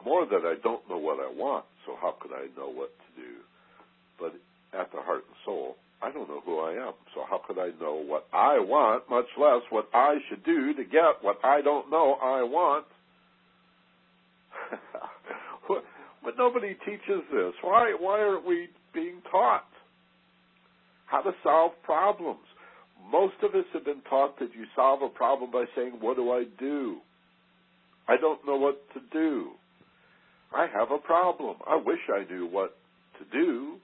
more that I don't know what I want, so how could I know what to do? But at the heart and soul, I don't know who I am, so how could I know what I want, much less what I should do to get what I don't know I want? but nobody teaches this. Why why aren't we being taught how to solve problems? Most of us have been taught that you solve a problem by saying, What do I do? I don't know what to do. I have a problem. I wish I knew what to do.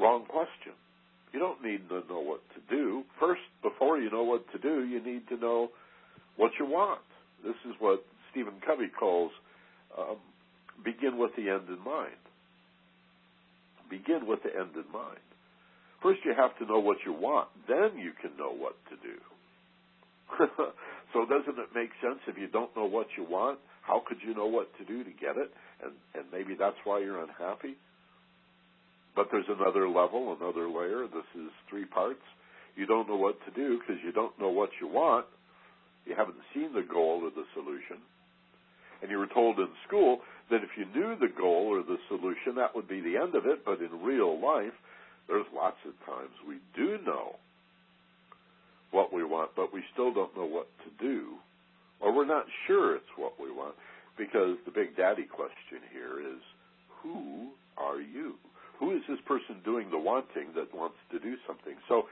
Wrong question. You don't need to know what to do. First, before you know what to do, you need to know what you want. This is what Stephen Covey calls um, begin with the end in mind. Begin with the end in mind. First, you have to know what you want. Then you can know what to do. so, doesn't it make sense if you don't know what you want? How could you know what to do to get it? And and maybe that's why you're unhappy. But there's another level, another layer. This is three parts. You don't know what to do because you don't know what you want. You haven't seen the goal or the solution. And you were told in school that if you knew the goal or the solution, that would be the end of it. But in real life, there's lots of times we do know what we want, but we still don't know what to do, or we're not sure it's what we want, because the big daddy question here is who are you? Who is this person doing the wanting that wants to do something? So,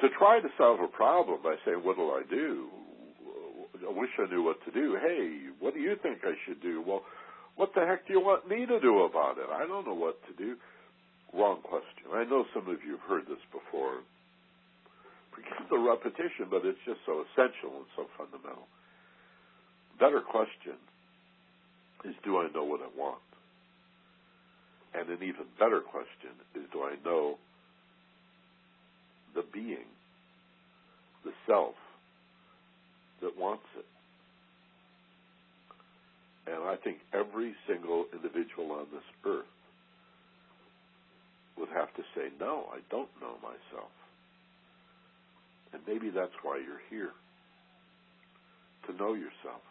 to try to solve a problem by saying, What will I do? I wish I knew what to do. Hey, what do you think I should do? Well, what the heck do you want me to do about it? I don't know what to do. Wrong question. I know some of you have heard this before. Forgive the repetition, but it's just so essential and so fundamental. Better question is do I know what I want? And an even better question is do I know the being, the self, that wants it? And I think every single individual on this earth would have to say, no, I don't know myself. And maybe that's why you're here, to know yourself.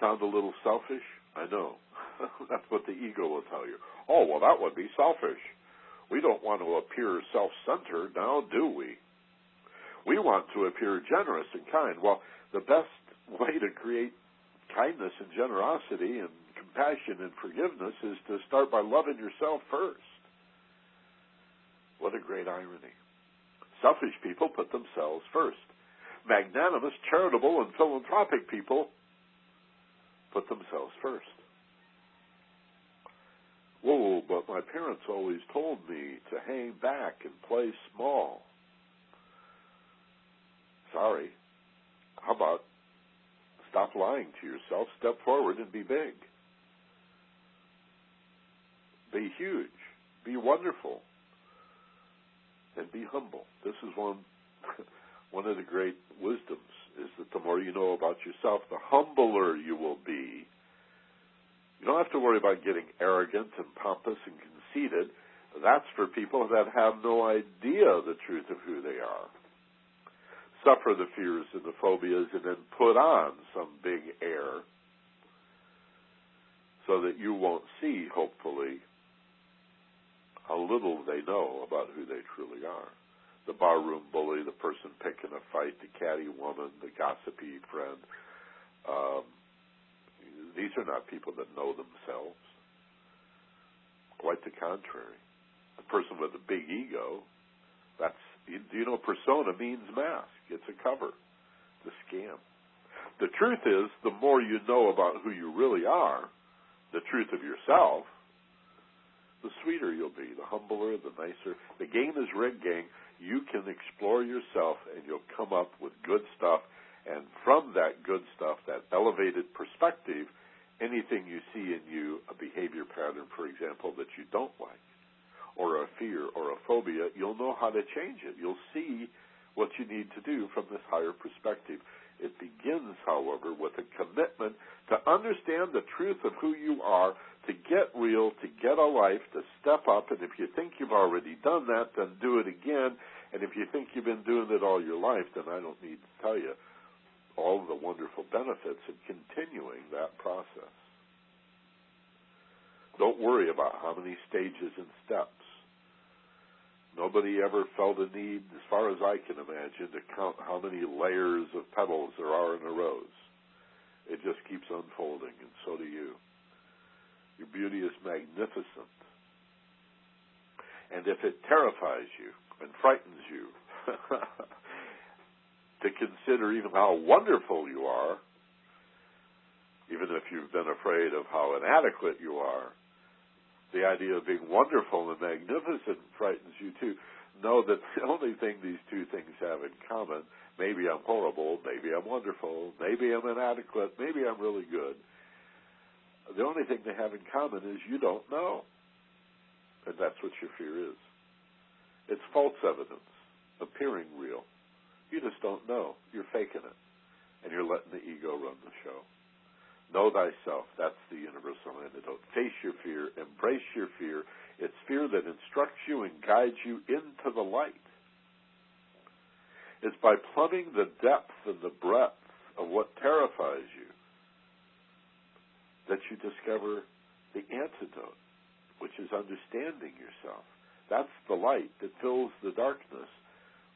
Sound a little selfish? I know. that's what the ego will tell you. Oh, well, that would be selfish. We don't want to appear self centered now, do we? We want to appear generous and kind. Well, the best way to create kindness and generosity and compassion and forgiveness is to start by loving yourself first. What a great irony. Selfish people put themselves first. Magnanimous, charitable, and philanthropic people put themselves first. Whoa, but my parents always told me to hang back and play small. Sorry. How about stop lying to yourself, step forward, and be big? Be huge. Be wonderful and be humble. This is one one of the great wisdoms is that the more you know about yourself, the humbler you will be. You don't have to worry about getting arrogant and pompous and conceited. That's for people that have no idea the truth of who they are. Suffer the fears and the phobias and then put on some big air so that you won't see, hopefully, how little they know about who they truly are. The barroom bully, the person picking a fight, the catty woman, the gossipy friend. Um, these are not people that know themselves. Quite the contrary. a person with a big ego. That's do you know persona means mask. It's a cover, it's a scam. The truth is, the more you know about who you really are, the truth of yourself, the sweeter you'll be, the humbler, the nicer. The game is rigged, gang. You can explore yourself and you'll come up with good stuff. And from that good stuff, that elevated perspective, anything you see in you, a behavior pattern, for example, that you don't like, or a fear or a phobia, you'll know how to change it. You'll see what you need to do from this higher perspective. It begins, however, with a commitment to understand the truth of who you are, to get real, to get a life, to step up. And if you think you've already done that, then do it again. And if you think you've been doing it all your life, then I don't need to tell you all the wonderful benefits of continuing that process. Don't worry about how many stages and steps. Nobody ever felt a need, as far as I can imagine, to count how many layers of petals there are in a rose. It just keeps unfolding, and so do you. Your beauty is magnificent. And if it terrifies you and frightens you to consider even how wonderful you are, even if you've been afraid of how inadequate you are, the idea of being wonderful and magnificent frightens you too. Know that the only thing these two things have in common, maybe I'm horrible, maybe I'm wonderful, maybe I'm inadequate, maybe I'm really good. The only thing they have in common is you don't know. And that's what your fear is. It's false evidence, appearing real. You just don't know. You're faking it. And you're letting the ego run the show. Know thyself. That's the universal antidote. Face your fear. Embrace your fear. It's fear that instructs you and guides you into the light. It's by plumbing the depth and the breadth of what terrifies you that you discover the antidote, which is understanding yourself. That's the light that fills the darkness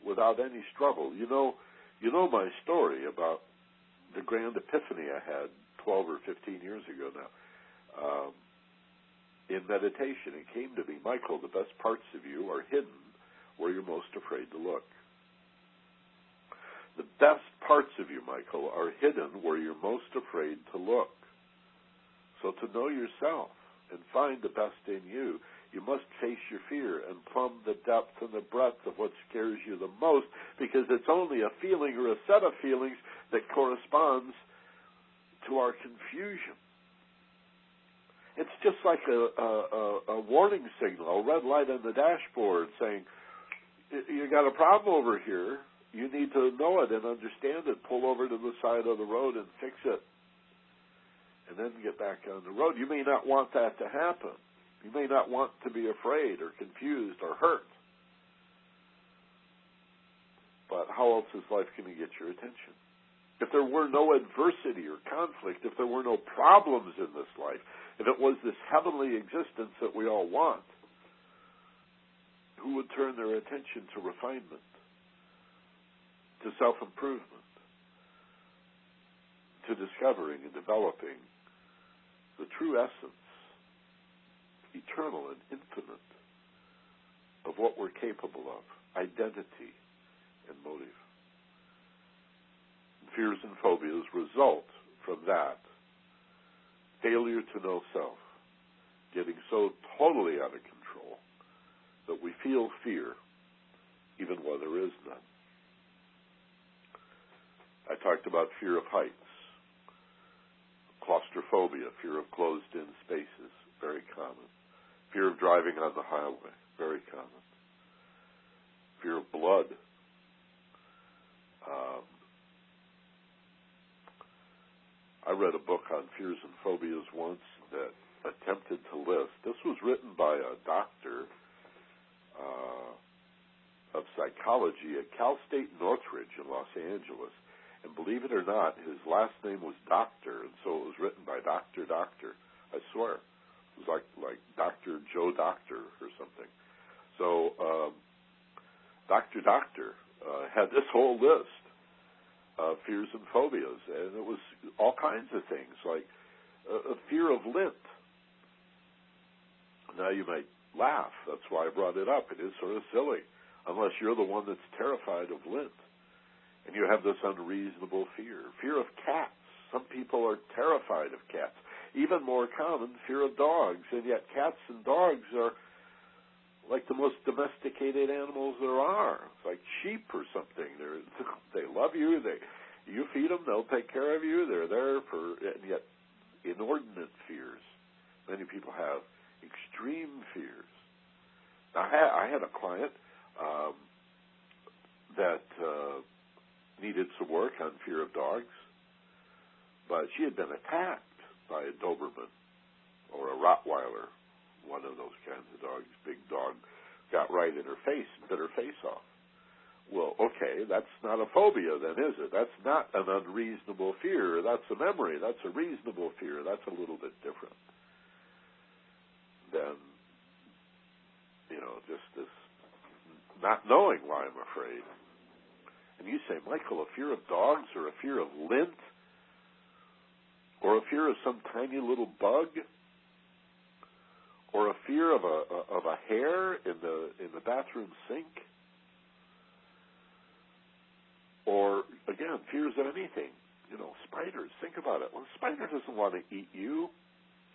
without any struggle. You know, you know my story about the grand epiphany I had 12 or 15 years ago now. Um, in meditation, it came to me, Michael, the best parts of you are hidden where you're most afraid to look. The best parts of you, Michael, are hidden where you're most afraid to look. So to know yourself and find the best in you, you must face your fear and plumb the depth and the breadth of what scares you the most because it's only a feeling or a set of feelings that corresponds to our confusion. It's just like a, a, a, warning signal, a red light on the dashboard saying, you got a problem over here. You need to know it and understand it. Pull over to the side of the road and fix it. And then get back on the road. You may not want that to happen. You may not want to be afraid or confused or hurt. But how else is life going to get your attention? if there were no adversity or conflict, if there were no problems in this life, if it was this heavenly existence that we all want, who would turn their attention to refinement, to self improvement, to discovering and developing the true essence, eternal and infinite, of what we're capable of identity and motive? fears and phobias result from that failure to know self, getting so totally out of control that we feel fear even while there is none. I talked about fear of heights, claustrophobia, fear of closed in spaces, very common. Fear of driving on the highway, very common. Fear of blood, um, I read a book on fears and phobias once that attempted to list. This was written by a doctor uh, of psychology at Cal State Northridge in Los Angeles. And believe it or not, his last name was Doctor, and so it was written by Doctor Doctor. I swear, it was like like Doctor Joe Doctor or something. So um, Doctor Doctor uh, had this whole list uh, fears and phobias, and it was all kinds of things like a, a fear of lint. Now you might laugh. That's why I brought it up. It is sort of silly, unless you're the one that's terrified of lint, and you have this unreasonable fear, fear of cats. Some people are terrified of cats. Even more common, fear of dogs, and yet cats and dogs are like the most domesticated animals there are. It's like sheep or something. They're, they love you. They you feed them, they'll take care of you. They're there for, and yet inordinate fears. Many people have extreme fears. I had, I had a client um, that uh, needed some work on fear of dogs, but she had been attacked by a Doberman or a Rottweiler one of those kinds of dogs, big dog, got right in her face and bit her face off. Well, okay, that's not a phobia then, is it? That's not an unreasonable fear. That's a memory. That's a reasonable fear. That's a little bit different than, you know, just this not knowing why I'm afraid. And you say, Michael, a fear of dogs or a fear of lint or a fear of some tiny little bug? or a fear of a of a hair in the in the bathroom sink, or again fears of anything. You know, spiders. Think about it. Well, a spider doesn't want to eat you.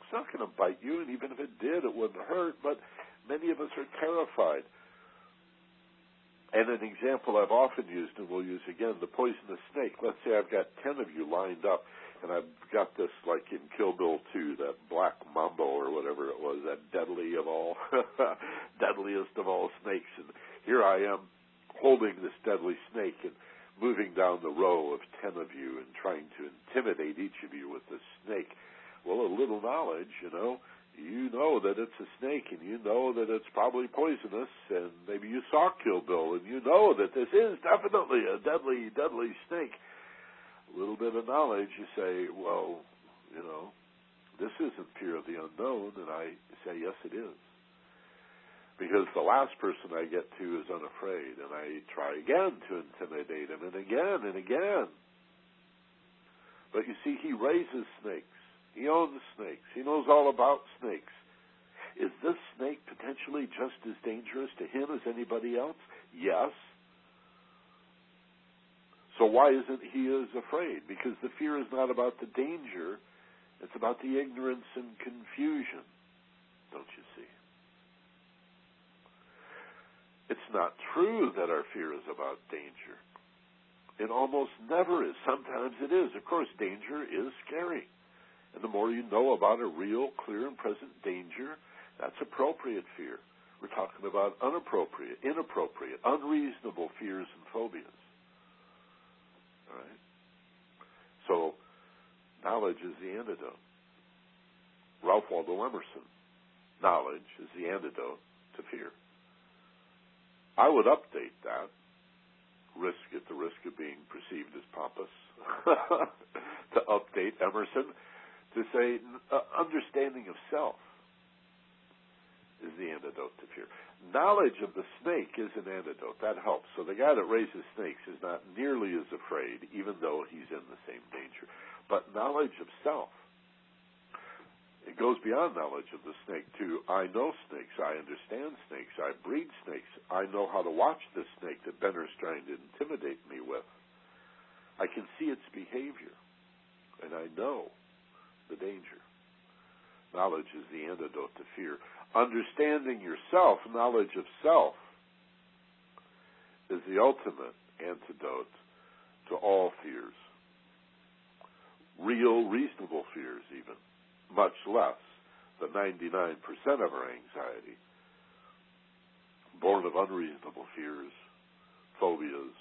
It's not going to bite you, and even if it did, it wouldn't hurt. But many of us are terrified. And an example I've often used, and we'll use again, the poisonous snake. Let's say I've got ten of you lined up and I've got this like in Kill Bill 2, that black mambo or whatever it was, that deadly of all, deadliest of all snakes. And here I am holding this deadly snake and moving down the row of ten of you and trying to intimidate each of you with this snake. Well, a little knowledge, you know, you know that it's a snake and you know that it's probably poisonous and maybe you saw Kill Bill and you know that this is definitely a deadly, deadly snake a little bit of knowledge, you say, well, you know, this isn't fear of the unknown, and I say, yes, it is. Because the last person I get to is unafraid, and I try again to intimidate him, and again and again. But you see, he raises snakes. He owns snakes. He knows all about snakes. Is this snake potentially just as dangerous to him as anybody else? Yes. So why isn't he as afraid? Because the fear is not about the danger, it's about the ignorance and confusion, don't you see? It's not true that our fear is about danger. It almost never is. Sometimes it is. Of course, danger is scary. And the more you know about a real, clear, and present danger, that's appropriate fear. We're talking about unappropriate, inappropriate, unreasonable fears and phobias. All right? So, knowledge is the antidote. Ralph Waldo Emerson, knowledge is the antidote to fear. I would update that, risk at the risk of being perceived as pompous, to update Emerson to say uh, understanding of self is the antidote to fear. Knowledge of the snake is an antidote. That helps. So the guy that raises snakes is not nearly as afraid, even though he's in the same danger. But knowledge of self, it goes beyond knowledge of the snake to I know snakes, I understand snakes, I breed snakes, I know how to watch this snake that Benner's trying to intimidate me with. I can see its behavior, and I know the danger. Knowledge is the antidote to fear understanding yourself, knowledge of self, is the ultimate antidote to all fears. Real, reasonable fears, even, much less the 99% of our anxiety, born of unreasonable fears, phobias,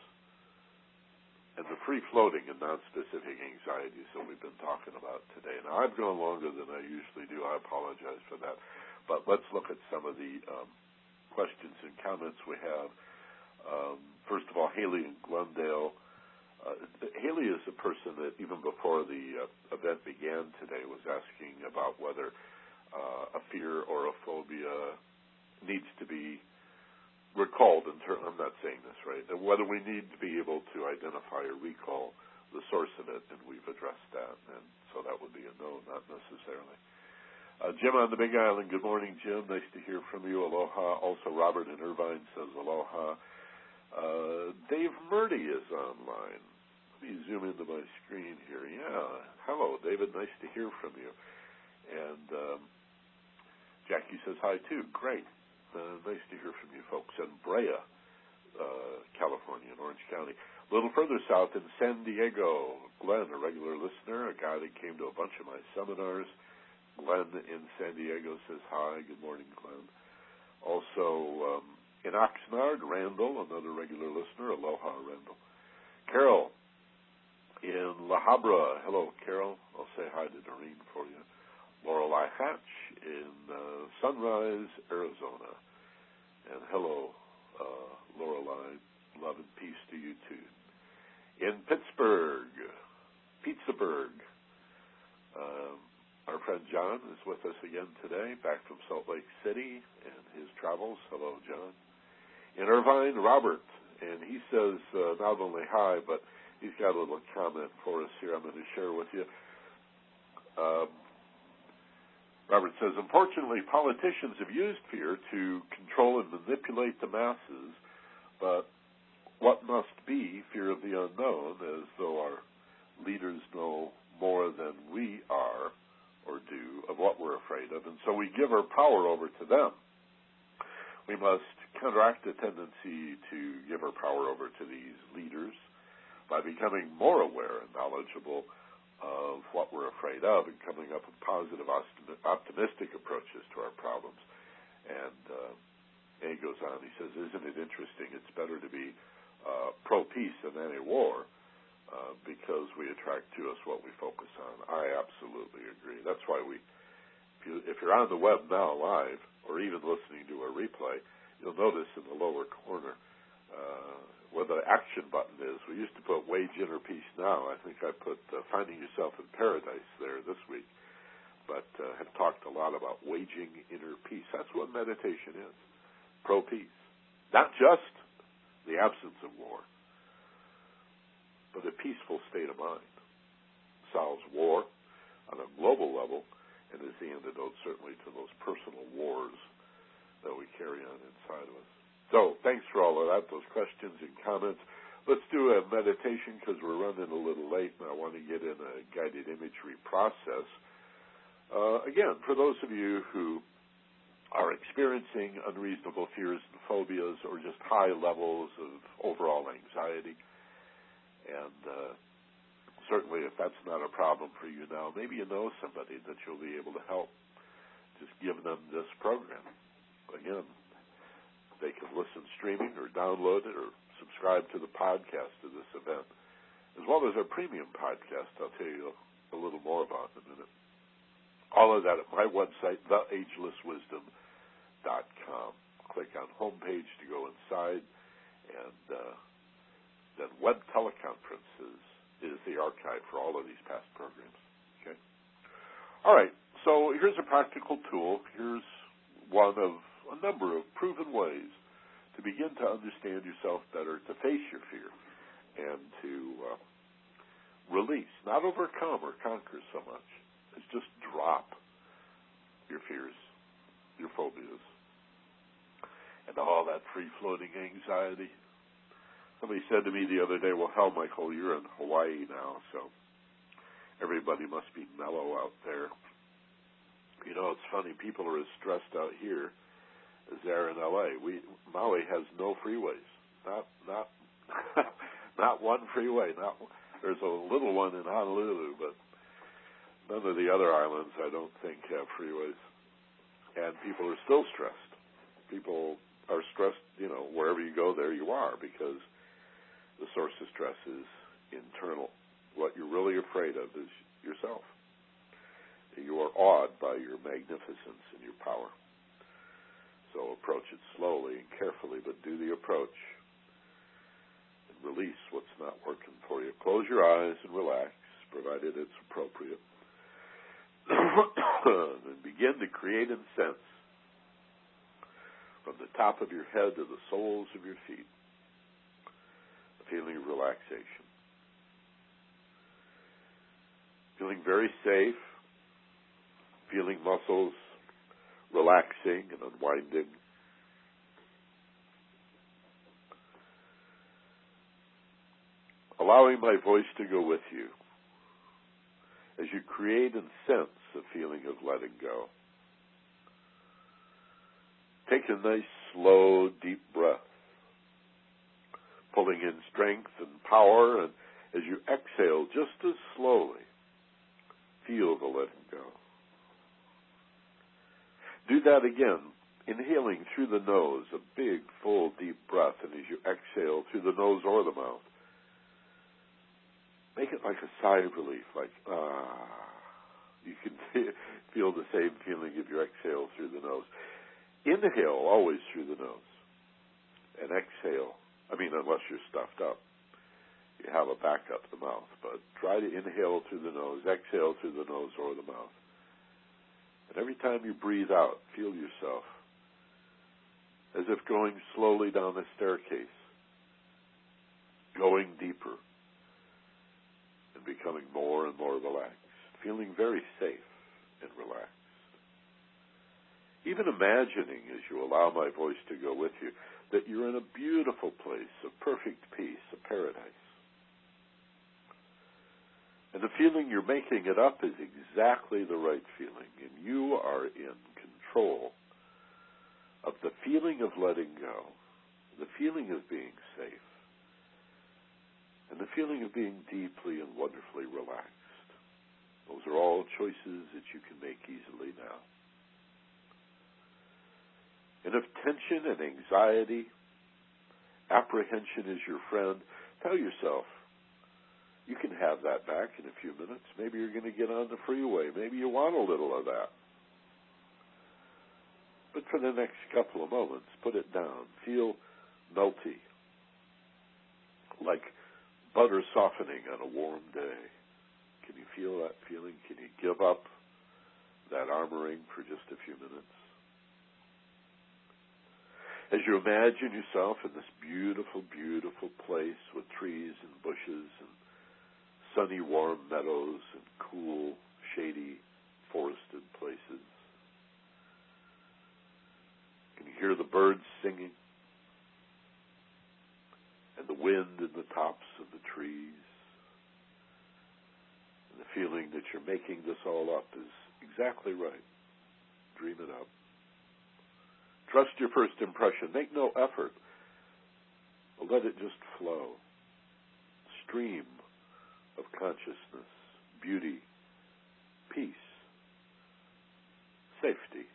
and the free floating and non specific anxieties that we've been talking about today. Now, I've gone longer than I usually do. I apologize for that. But let's look at some of the um, questions and comments we have. Um, first of all, Haley in Glendale. Uh, Haley is a person that even before the uh, event began today was asking about whether uh, a fear or a phobia needs to be recalled. I'm not saying this right. Whether we need to be able to identify or recall the source of it, and we've addressed that. And so that would be a no, not necessarily. Uh, Jim on the Big Island, good morning, Jim. Nice to hear from you. Aloha. Also, Robert in Irvine says aloha. Uh, Dave Murdy is online. Let me zoom into my screen here. Yeah. Hello, David. Nice to hear from you. And um, Jackie says hi, too. Great. Uh, nice to hear from you folks. in Brea, uh, California, in Orange County. A little further south in San Diego, Glenn, a regular listener, a guy that came to a bunch of my seminars. Glenn in San Diego says hi. Good morning, Glenn. Also, um, in Oxnard, Randall, another regular listener. Aloha, Randall. Carol in La Habra. Hello, Carol. I'll say hi to Doreen for you. Lorelei Hatch in uh, Sunrise, Arizona. And hello, uh. Love and peace to you too. In Pittsburgh, Pittsburgh. Um, our friend John is with us again today, back from Salt Lake City and his travels. Hello, John. In Irvine, Robert, and he says uh, not only hi, but he's got a little comment for us here I'm going to share with you. Um, Robert says, unfortunately, politicians have used fear to control and manipulate the masses, but what must be fear of the unknown, as though our leaders know more than we are or do of what we're afraid of, and so we give our power over to them. We must counteract the tendency to give our power over to these leaders by becoming more aware and knowledgeable of what we're afraid of and coming up with positive, optimistic approaches to our problems. And, uh, he goes on, he says, Isn't it interesting? It's better to be uh, pro peace than any war uh, because we attract to us what we focus on. I absolutely agree. That's why we, if, you, if you're on the web now live or even listening to a replay, you'll notice in the lower corner uh, where the action button is. We used to put wage inner peace now. I think I put uh, finding yourself in paradise there this week, but uh, have talked a lot about waging inner peace. That's what meditation is. Pro peace, not just the absence of war but a peaceful state of mind solves war on a global level and is the antidote certainly to those personal wars that we carry on inside of us. So thanks for all of that, those questions and comments. Let's do a meditation because we're running a little late and I want to get in a guided imagery process. Uh, again, for those of you who are experiencing unreasonable fears and phobias or just high levels of overall anxiety, and uh, certainly, if that's not a problem for you now, maybe you know somebody that you'll be able to help. Just give them this program. Again, they can listen streaming or download it or subscribe to the podcast of this event, as well as our premium podcast. I'll tell you a little more about in a minute. All of that at my website, theagelesswisdom.com. Click on homepage to go inside, and uh, then web teleconferences is the archive for all of these past programs. Okay. All right. So here's a practical tool. Here's one of a number of proven ways to begin to understand yourself better, to face your fear, and to uh, release, not overcome or conquer so much. It's just drop your fears, your phobias, and all that free floating anxiety Somebody said to me the other day, "Well, hell, Michael, you're in Hawaii now, so everybody must be mellow out there." You know, it's funny. People are as stressed out here are in L.A. We Maui has no freeways. Not not not one freeway. Not there's a little one in Honolulu, but none of the other islands I don't think have freeways. And people are still stressed. People are stressed. You know, wherever you go, there you are because the source of stress is internal. What you're really afraid of is yourself. You are awed by your magnificence and your power. Approach it slowly and carefully, but do the approach and release what's not working for you. Close your eyes and relax, provided it's appropriate. and begin to create and sense from the top of your head to the soles of your feet a feeling of relaxation. Feeling very safe, feeling muscles relaxing and unwinding. Allowing my voice to go with you as you create and sense a feeling of letting go. Take a nice, slow, deep breath, pulling in strength and power, and as you exhale, just as slowly, feel the letting go. Do that again, inhaling through the nose, a big, full, deep breath, and as you exhale through the nose or the mouth, make it like a sigh of relief, like ah. You can feel the same feeling of your exhale through the nose. Inhale always through the nose, and exhale. I mean, unless you're stuffed up, you have a backup the mouth. But try to inhale through the nose, exhale through the nose or the mouth. And every time you breathe out, feel yourself as if going slowly down the staircase, going deeper, becoming more and more relaxed, feeling very safe and relaxed. Even imagining, as you allow my voice to go with you, that you're in a beautiful place of perfect peace, a paradise. And the feeling you're making it up is exactly the right feeling, and you are in control of the feeling of letting go, the feeling of being safe, and the feeling of being deeply and wonderfully relaxed. Those are all choices that you can make easily now. And if tension and anxiety, apprehension is your friend, tell yourself, you can have that back in a few minutes. Maybe you're going to get on the freeway. Maybe you want a little of that. But for the next couple of moments, put it down. Feel melty, like butter softening on a warm day. Can you feel that feeling? Can you give up that armoring for just a few minutes? As you imagine yourself in this beautiful, beautiful place with trees and bushes and sunny, warm meadows and cool, shady, forested places. Can you hear the birds singing? And the wind in the tops of the trees? And the feeling that you're making this all up is exactly right. Dream it up. Trust your first impression. Make no effort. Let it just flow. Stream of consciousness, beauty, peace, safety,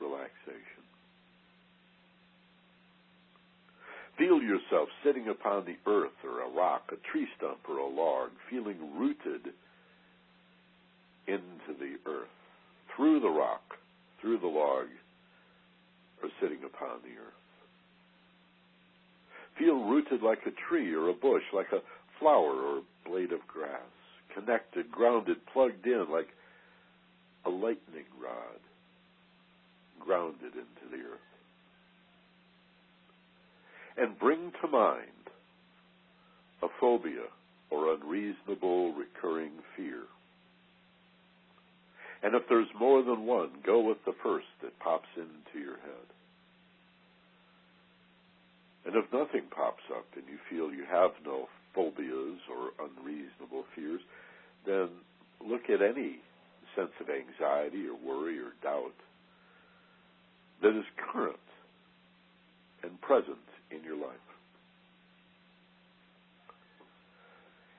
relaxation. Feel yourself sitting upon the earth or a rock, a tree stump or a log, feeling rooted into the earth, through the rock, through the log, or sitting upon the earth. Feel rooted like a tree or a bush, like a flower or a blade of grass, connected, grounded, plugged in like a lightning rod, grounded into the earth. And bring to mind a phobia or unreasonable recurring fear. And if there's more than one, go with the first that pops into your head. And if nothing pops up and you feel you have no phobias or unreasonable fears, then look at any sense of anxiety or worry or doubt that is current and present in your life.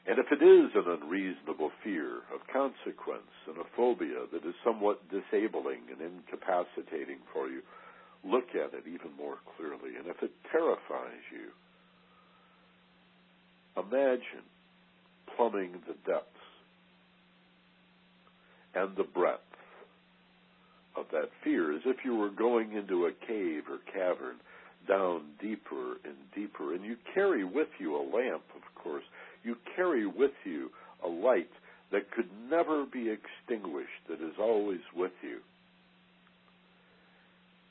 And if it is an unreasonable fear of consequence and a phobia that is somewhat disabling and incapacitating for you, look at it even more clearly. And if it terrifies you, Imagine plumbing the depths and the breadth of that fear as if you were going into a cave or cavern down deeper and deeper. And you carry with you a lamp, of course. You carry with you a light that could never be extinguished, that is always with you.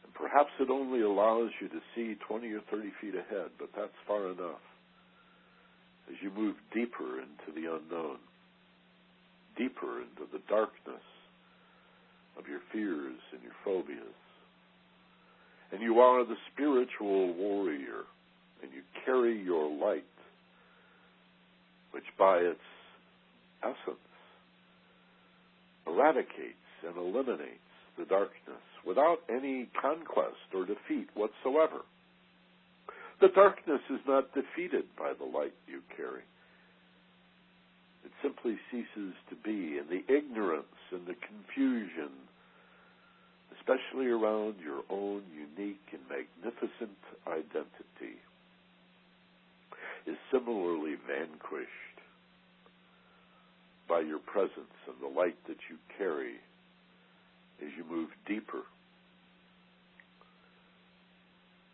And perhaps it only allows you to see 20 or 30 feet ahead, but that's far enough as you move deeper into the unknown, deeper into the darkness of your fears and your phobias. And you are the spiritual warrior, and you carry your light, which by its essence eradicates and eliminates the darkness without any conquest or defeat whatsoever. The darkness is not defeated by the light you carry. It simply ceases to be, and the ignorance and the confusion, especially around your own unique and magnificent identity, is similarly vanquished by your presence and the light that you carry as you move deeper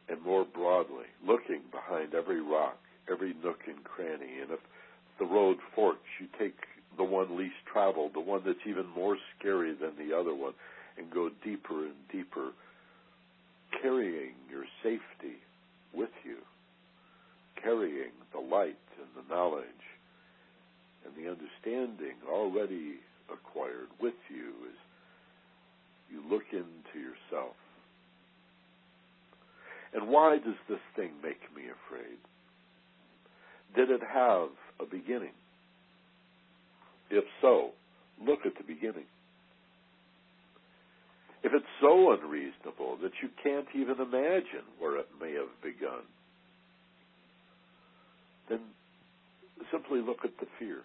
and more broadly, looking behind every rock, every nook and cranny. And if the road forks, you take the one least traveled, the one that's even more scary than the other one, and go deeper and deeper, carrying your safety with you, carrying the light and the knowledge and the understanding already acquired with you as you look into yourself and why does this thing make me afraid? Did it have a beginning? If so, look at the beginning. If it's so unreasonable that you can't even imagine where it may have begun, then simply look at the fear.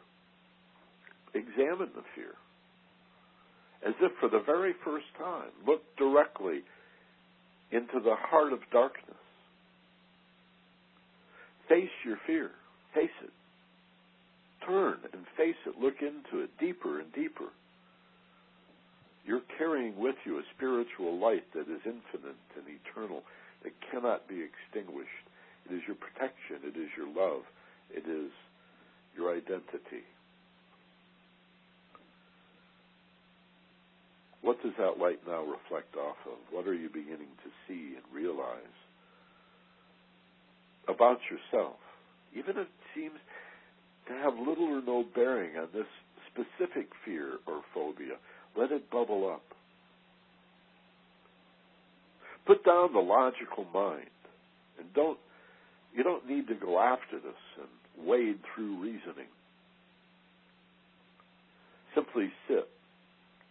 Examine the fear. As if for the very first time, look directly into the heart of darkness. Face your fear. Face it. Turn and face it. Look into it deeper and deeper. You're carrying with you a spiritual light that is infinite and eternal, that cannot be extinguished. It is your protection. It is your love. It is your identity. What does that light now reflect off of? What are you beginning to see and realize about yourself? Even if it seems to have little or no bearing on this specific fear or phobia, let it bubble up. Put down the logical mind and don't you don't need to go after this and wade through reasoning. Simply sit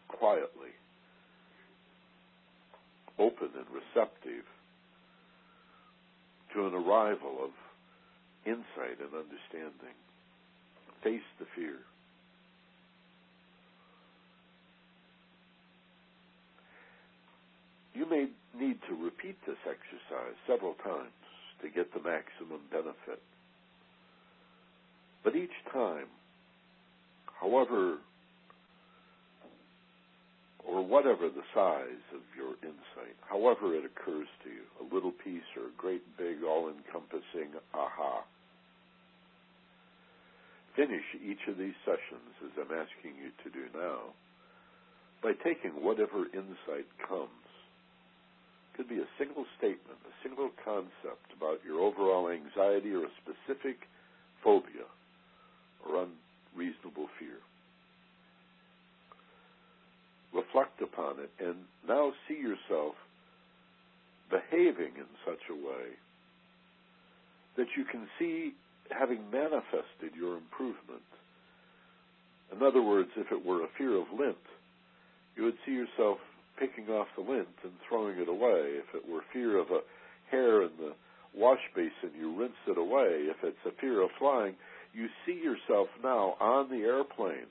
quietly open and receptive to an arrival of insight and understanding. Face the fear. You may need to repeat this exercise several times to get the maximum benefit. But each time, however or whatever the size of your insight, however it occurs to you, a little piece or a great big all encompassing aha. Finish each of these sessions, as I'm asking you to do now, by taking whatever insight comes. Could be a single statement, a single concept about your overall anxiety or a specific phobia or unreasonable fear reflect upon it, and now see yourself behaving in such a way that you can see having manifested your improvement. In other words, if it were a fear of lint, you would see yourself picking off the lint and throwing it away. If it were fear of a hair in the wash basin, you rinse it away. If it's a fear of flying, you see yourself now on the airplane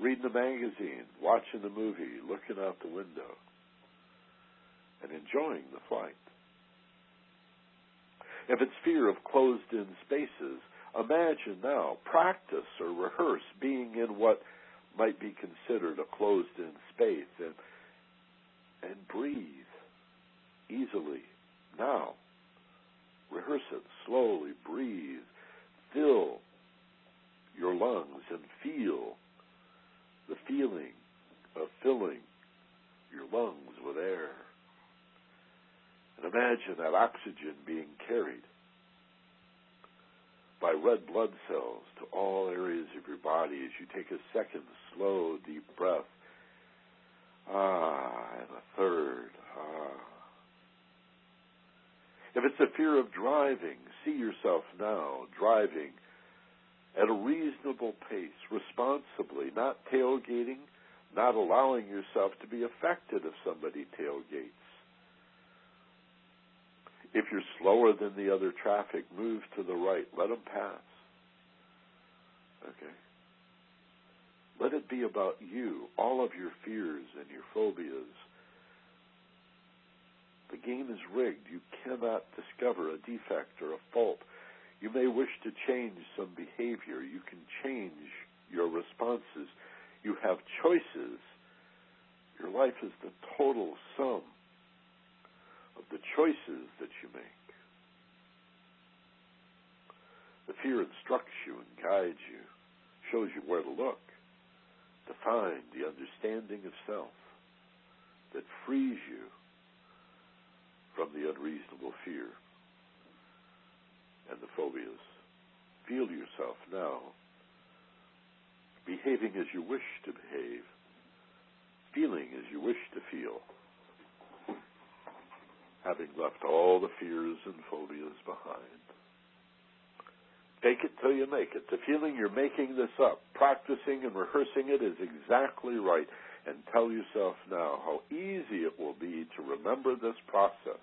reading the magazine, watching the movie, looking out the window, and enjoying the flight. If it's fear of closed in spaces, imagine now, practice or rehearse being in what might be considered a closed in space and and breathe easily now. Rehearse it slowly, breathe, fill your lungs and feel the feeling of filling your lungs with air. And imagine that oxygen being carried by red blood cells to all areas of your body as you take a second slow, deep breath Ah, and a third. Ah. If it's a fear of driving, see yourself now driving at a reasonable pace, responsibly, not tailgating, not allowing yourself to be affected if somebody tailgates. If you're slower than the other traffic, move to the right. Let them pass. Okay? Let it be about you, all of your fears and your phobias. The game is rigged. You cannot discover a defect or a fault. You may wish to change some behavior. You can change your responses. You have choices. Your life is the total sum of the choices that you make. The fear instructs you and guides you, shows you where to look, to find the understanding of self that frees you from the unreasonable fear and the phobias. Feel yourself now behaving as you wish to behave, feeling as you wish to feel having left all the fears and phobias behind. Take it till you make it. The feeling you're making this up, practicing and rehearsing it is exactly right. And tell yourself now how easy it will be to remember this process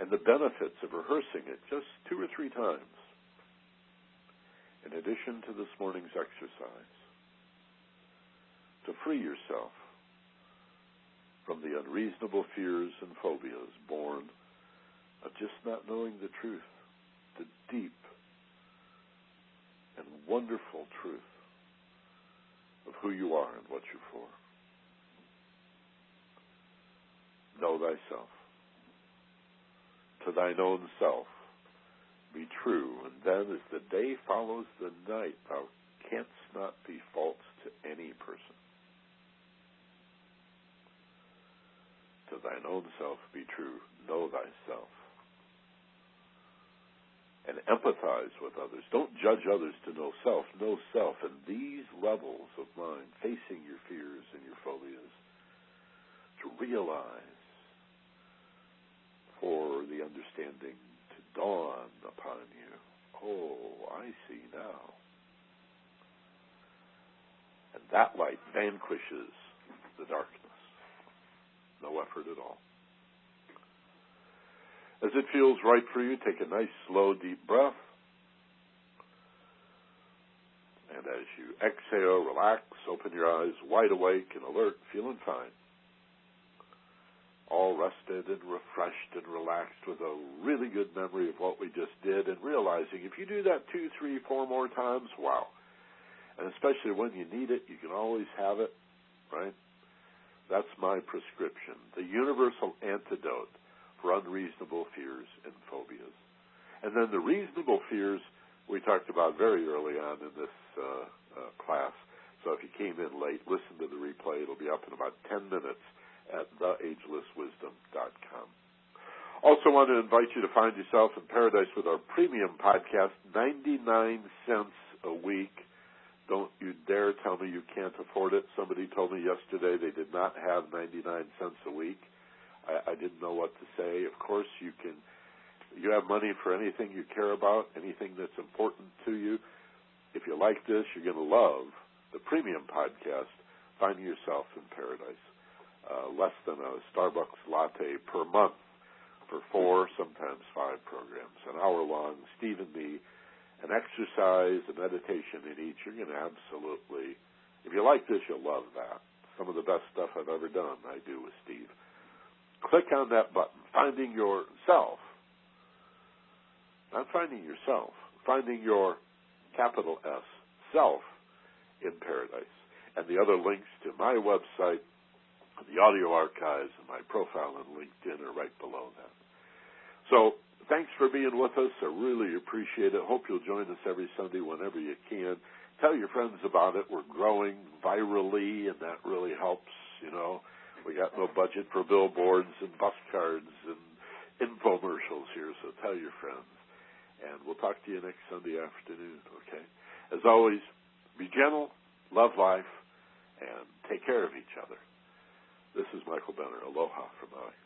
and the benefits of rehearsing it just two or three times, in addition to this morning's exercise, to free yourself from the unreasonable fears and phobias born of just not knowing the truth, the deep and wonderful truth of who you are and what you're for. Know thyself. To thine own self be true, and then as the day follows the night, thou canst not be false to any person. To thine own self be true. Know thyself. And empathize with others. Don't judge others to know self. Know self. And these levels of mind, facing your fears and your phobias, to realize for the understanding to dawn upon you. Oh, I see now. And that light vanquishes the darkness. No effort at all. As it feels right for you, take a nice, slow, deep breath. And as you exhale, relax, open your eyes wide awake and alert, feeling fine. All rested and refreshed and relaxed with a really good memory of what we just did and realizing if you do that two, three, four more times, wow. And especially when you need it, you can always have it, right? That's my prescription. The universal antidote for unreasonable fears and phobias. And then the reasonable fears we talked about very early on in this uh, uh, class. So if you came in late, listen to the replay. It'll be up in about 10 minutes at theagelesswisdom.com. Also want to invite you to find yourself in paradise with our premium podcast, 99 cents a week don't you dare tell me you can't afford it. Somebody told me yesterday they did not have 99 cents a week. I, I didn't know what to say. Of course, you can. You have money for anything you care about, anything that's important to you. If you like this, you're going to love the premium podcast, Finding Yourself in Paradise. Uh, less than a Starbucks latte per month for four, sometimes five programs. An hour long, Steve and me an exercise, a meditation in each, you're going to absolutely, if you like this, you'll love that. Some of the best stuff I've ever done, I do with Steve. Click on that button, finding yourself. Not finding yourself, finding your capital S, self, in paradise. And the other links to my website, the audio archives, and my profile on LinkedIn are right below that. So thanks for being with us. I really appreciate it. Hope you'll join us every Sunday whenever you can. Tell your friends about it. We're growing virally, and that really helps. You know, we got no budget for billboards and bus cards and infomercials here, so tell your friends. And we'll talk to you next Sunday afternoon, okay? As always, be gentle, love life, and take care of each other. This is Michael Benner. Aloha from Maui.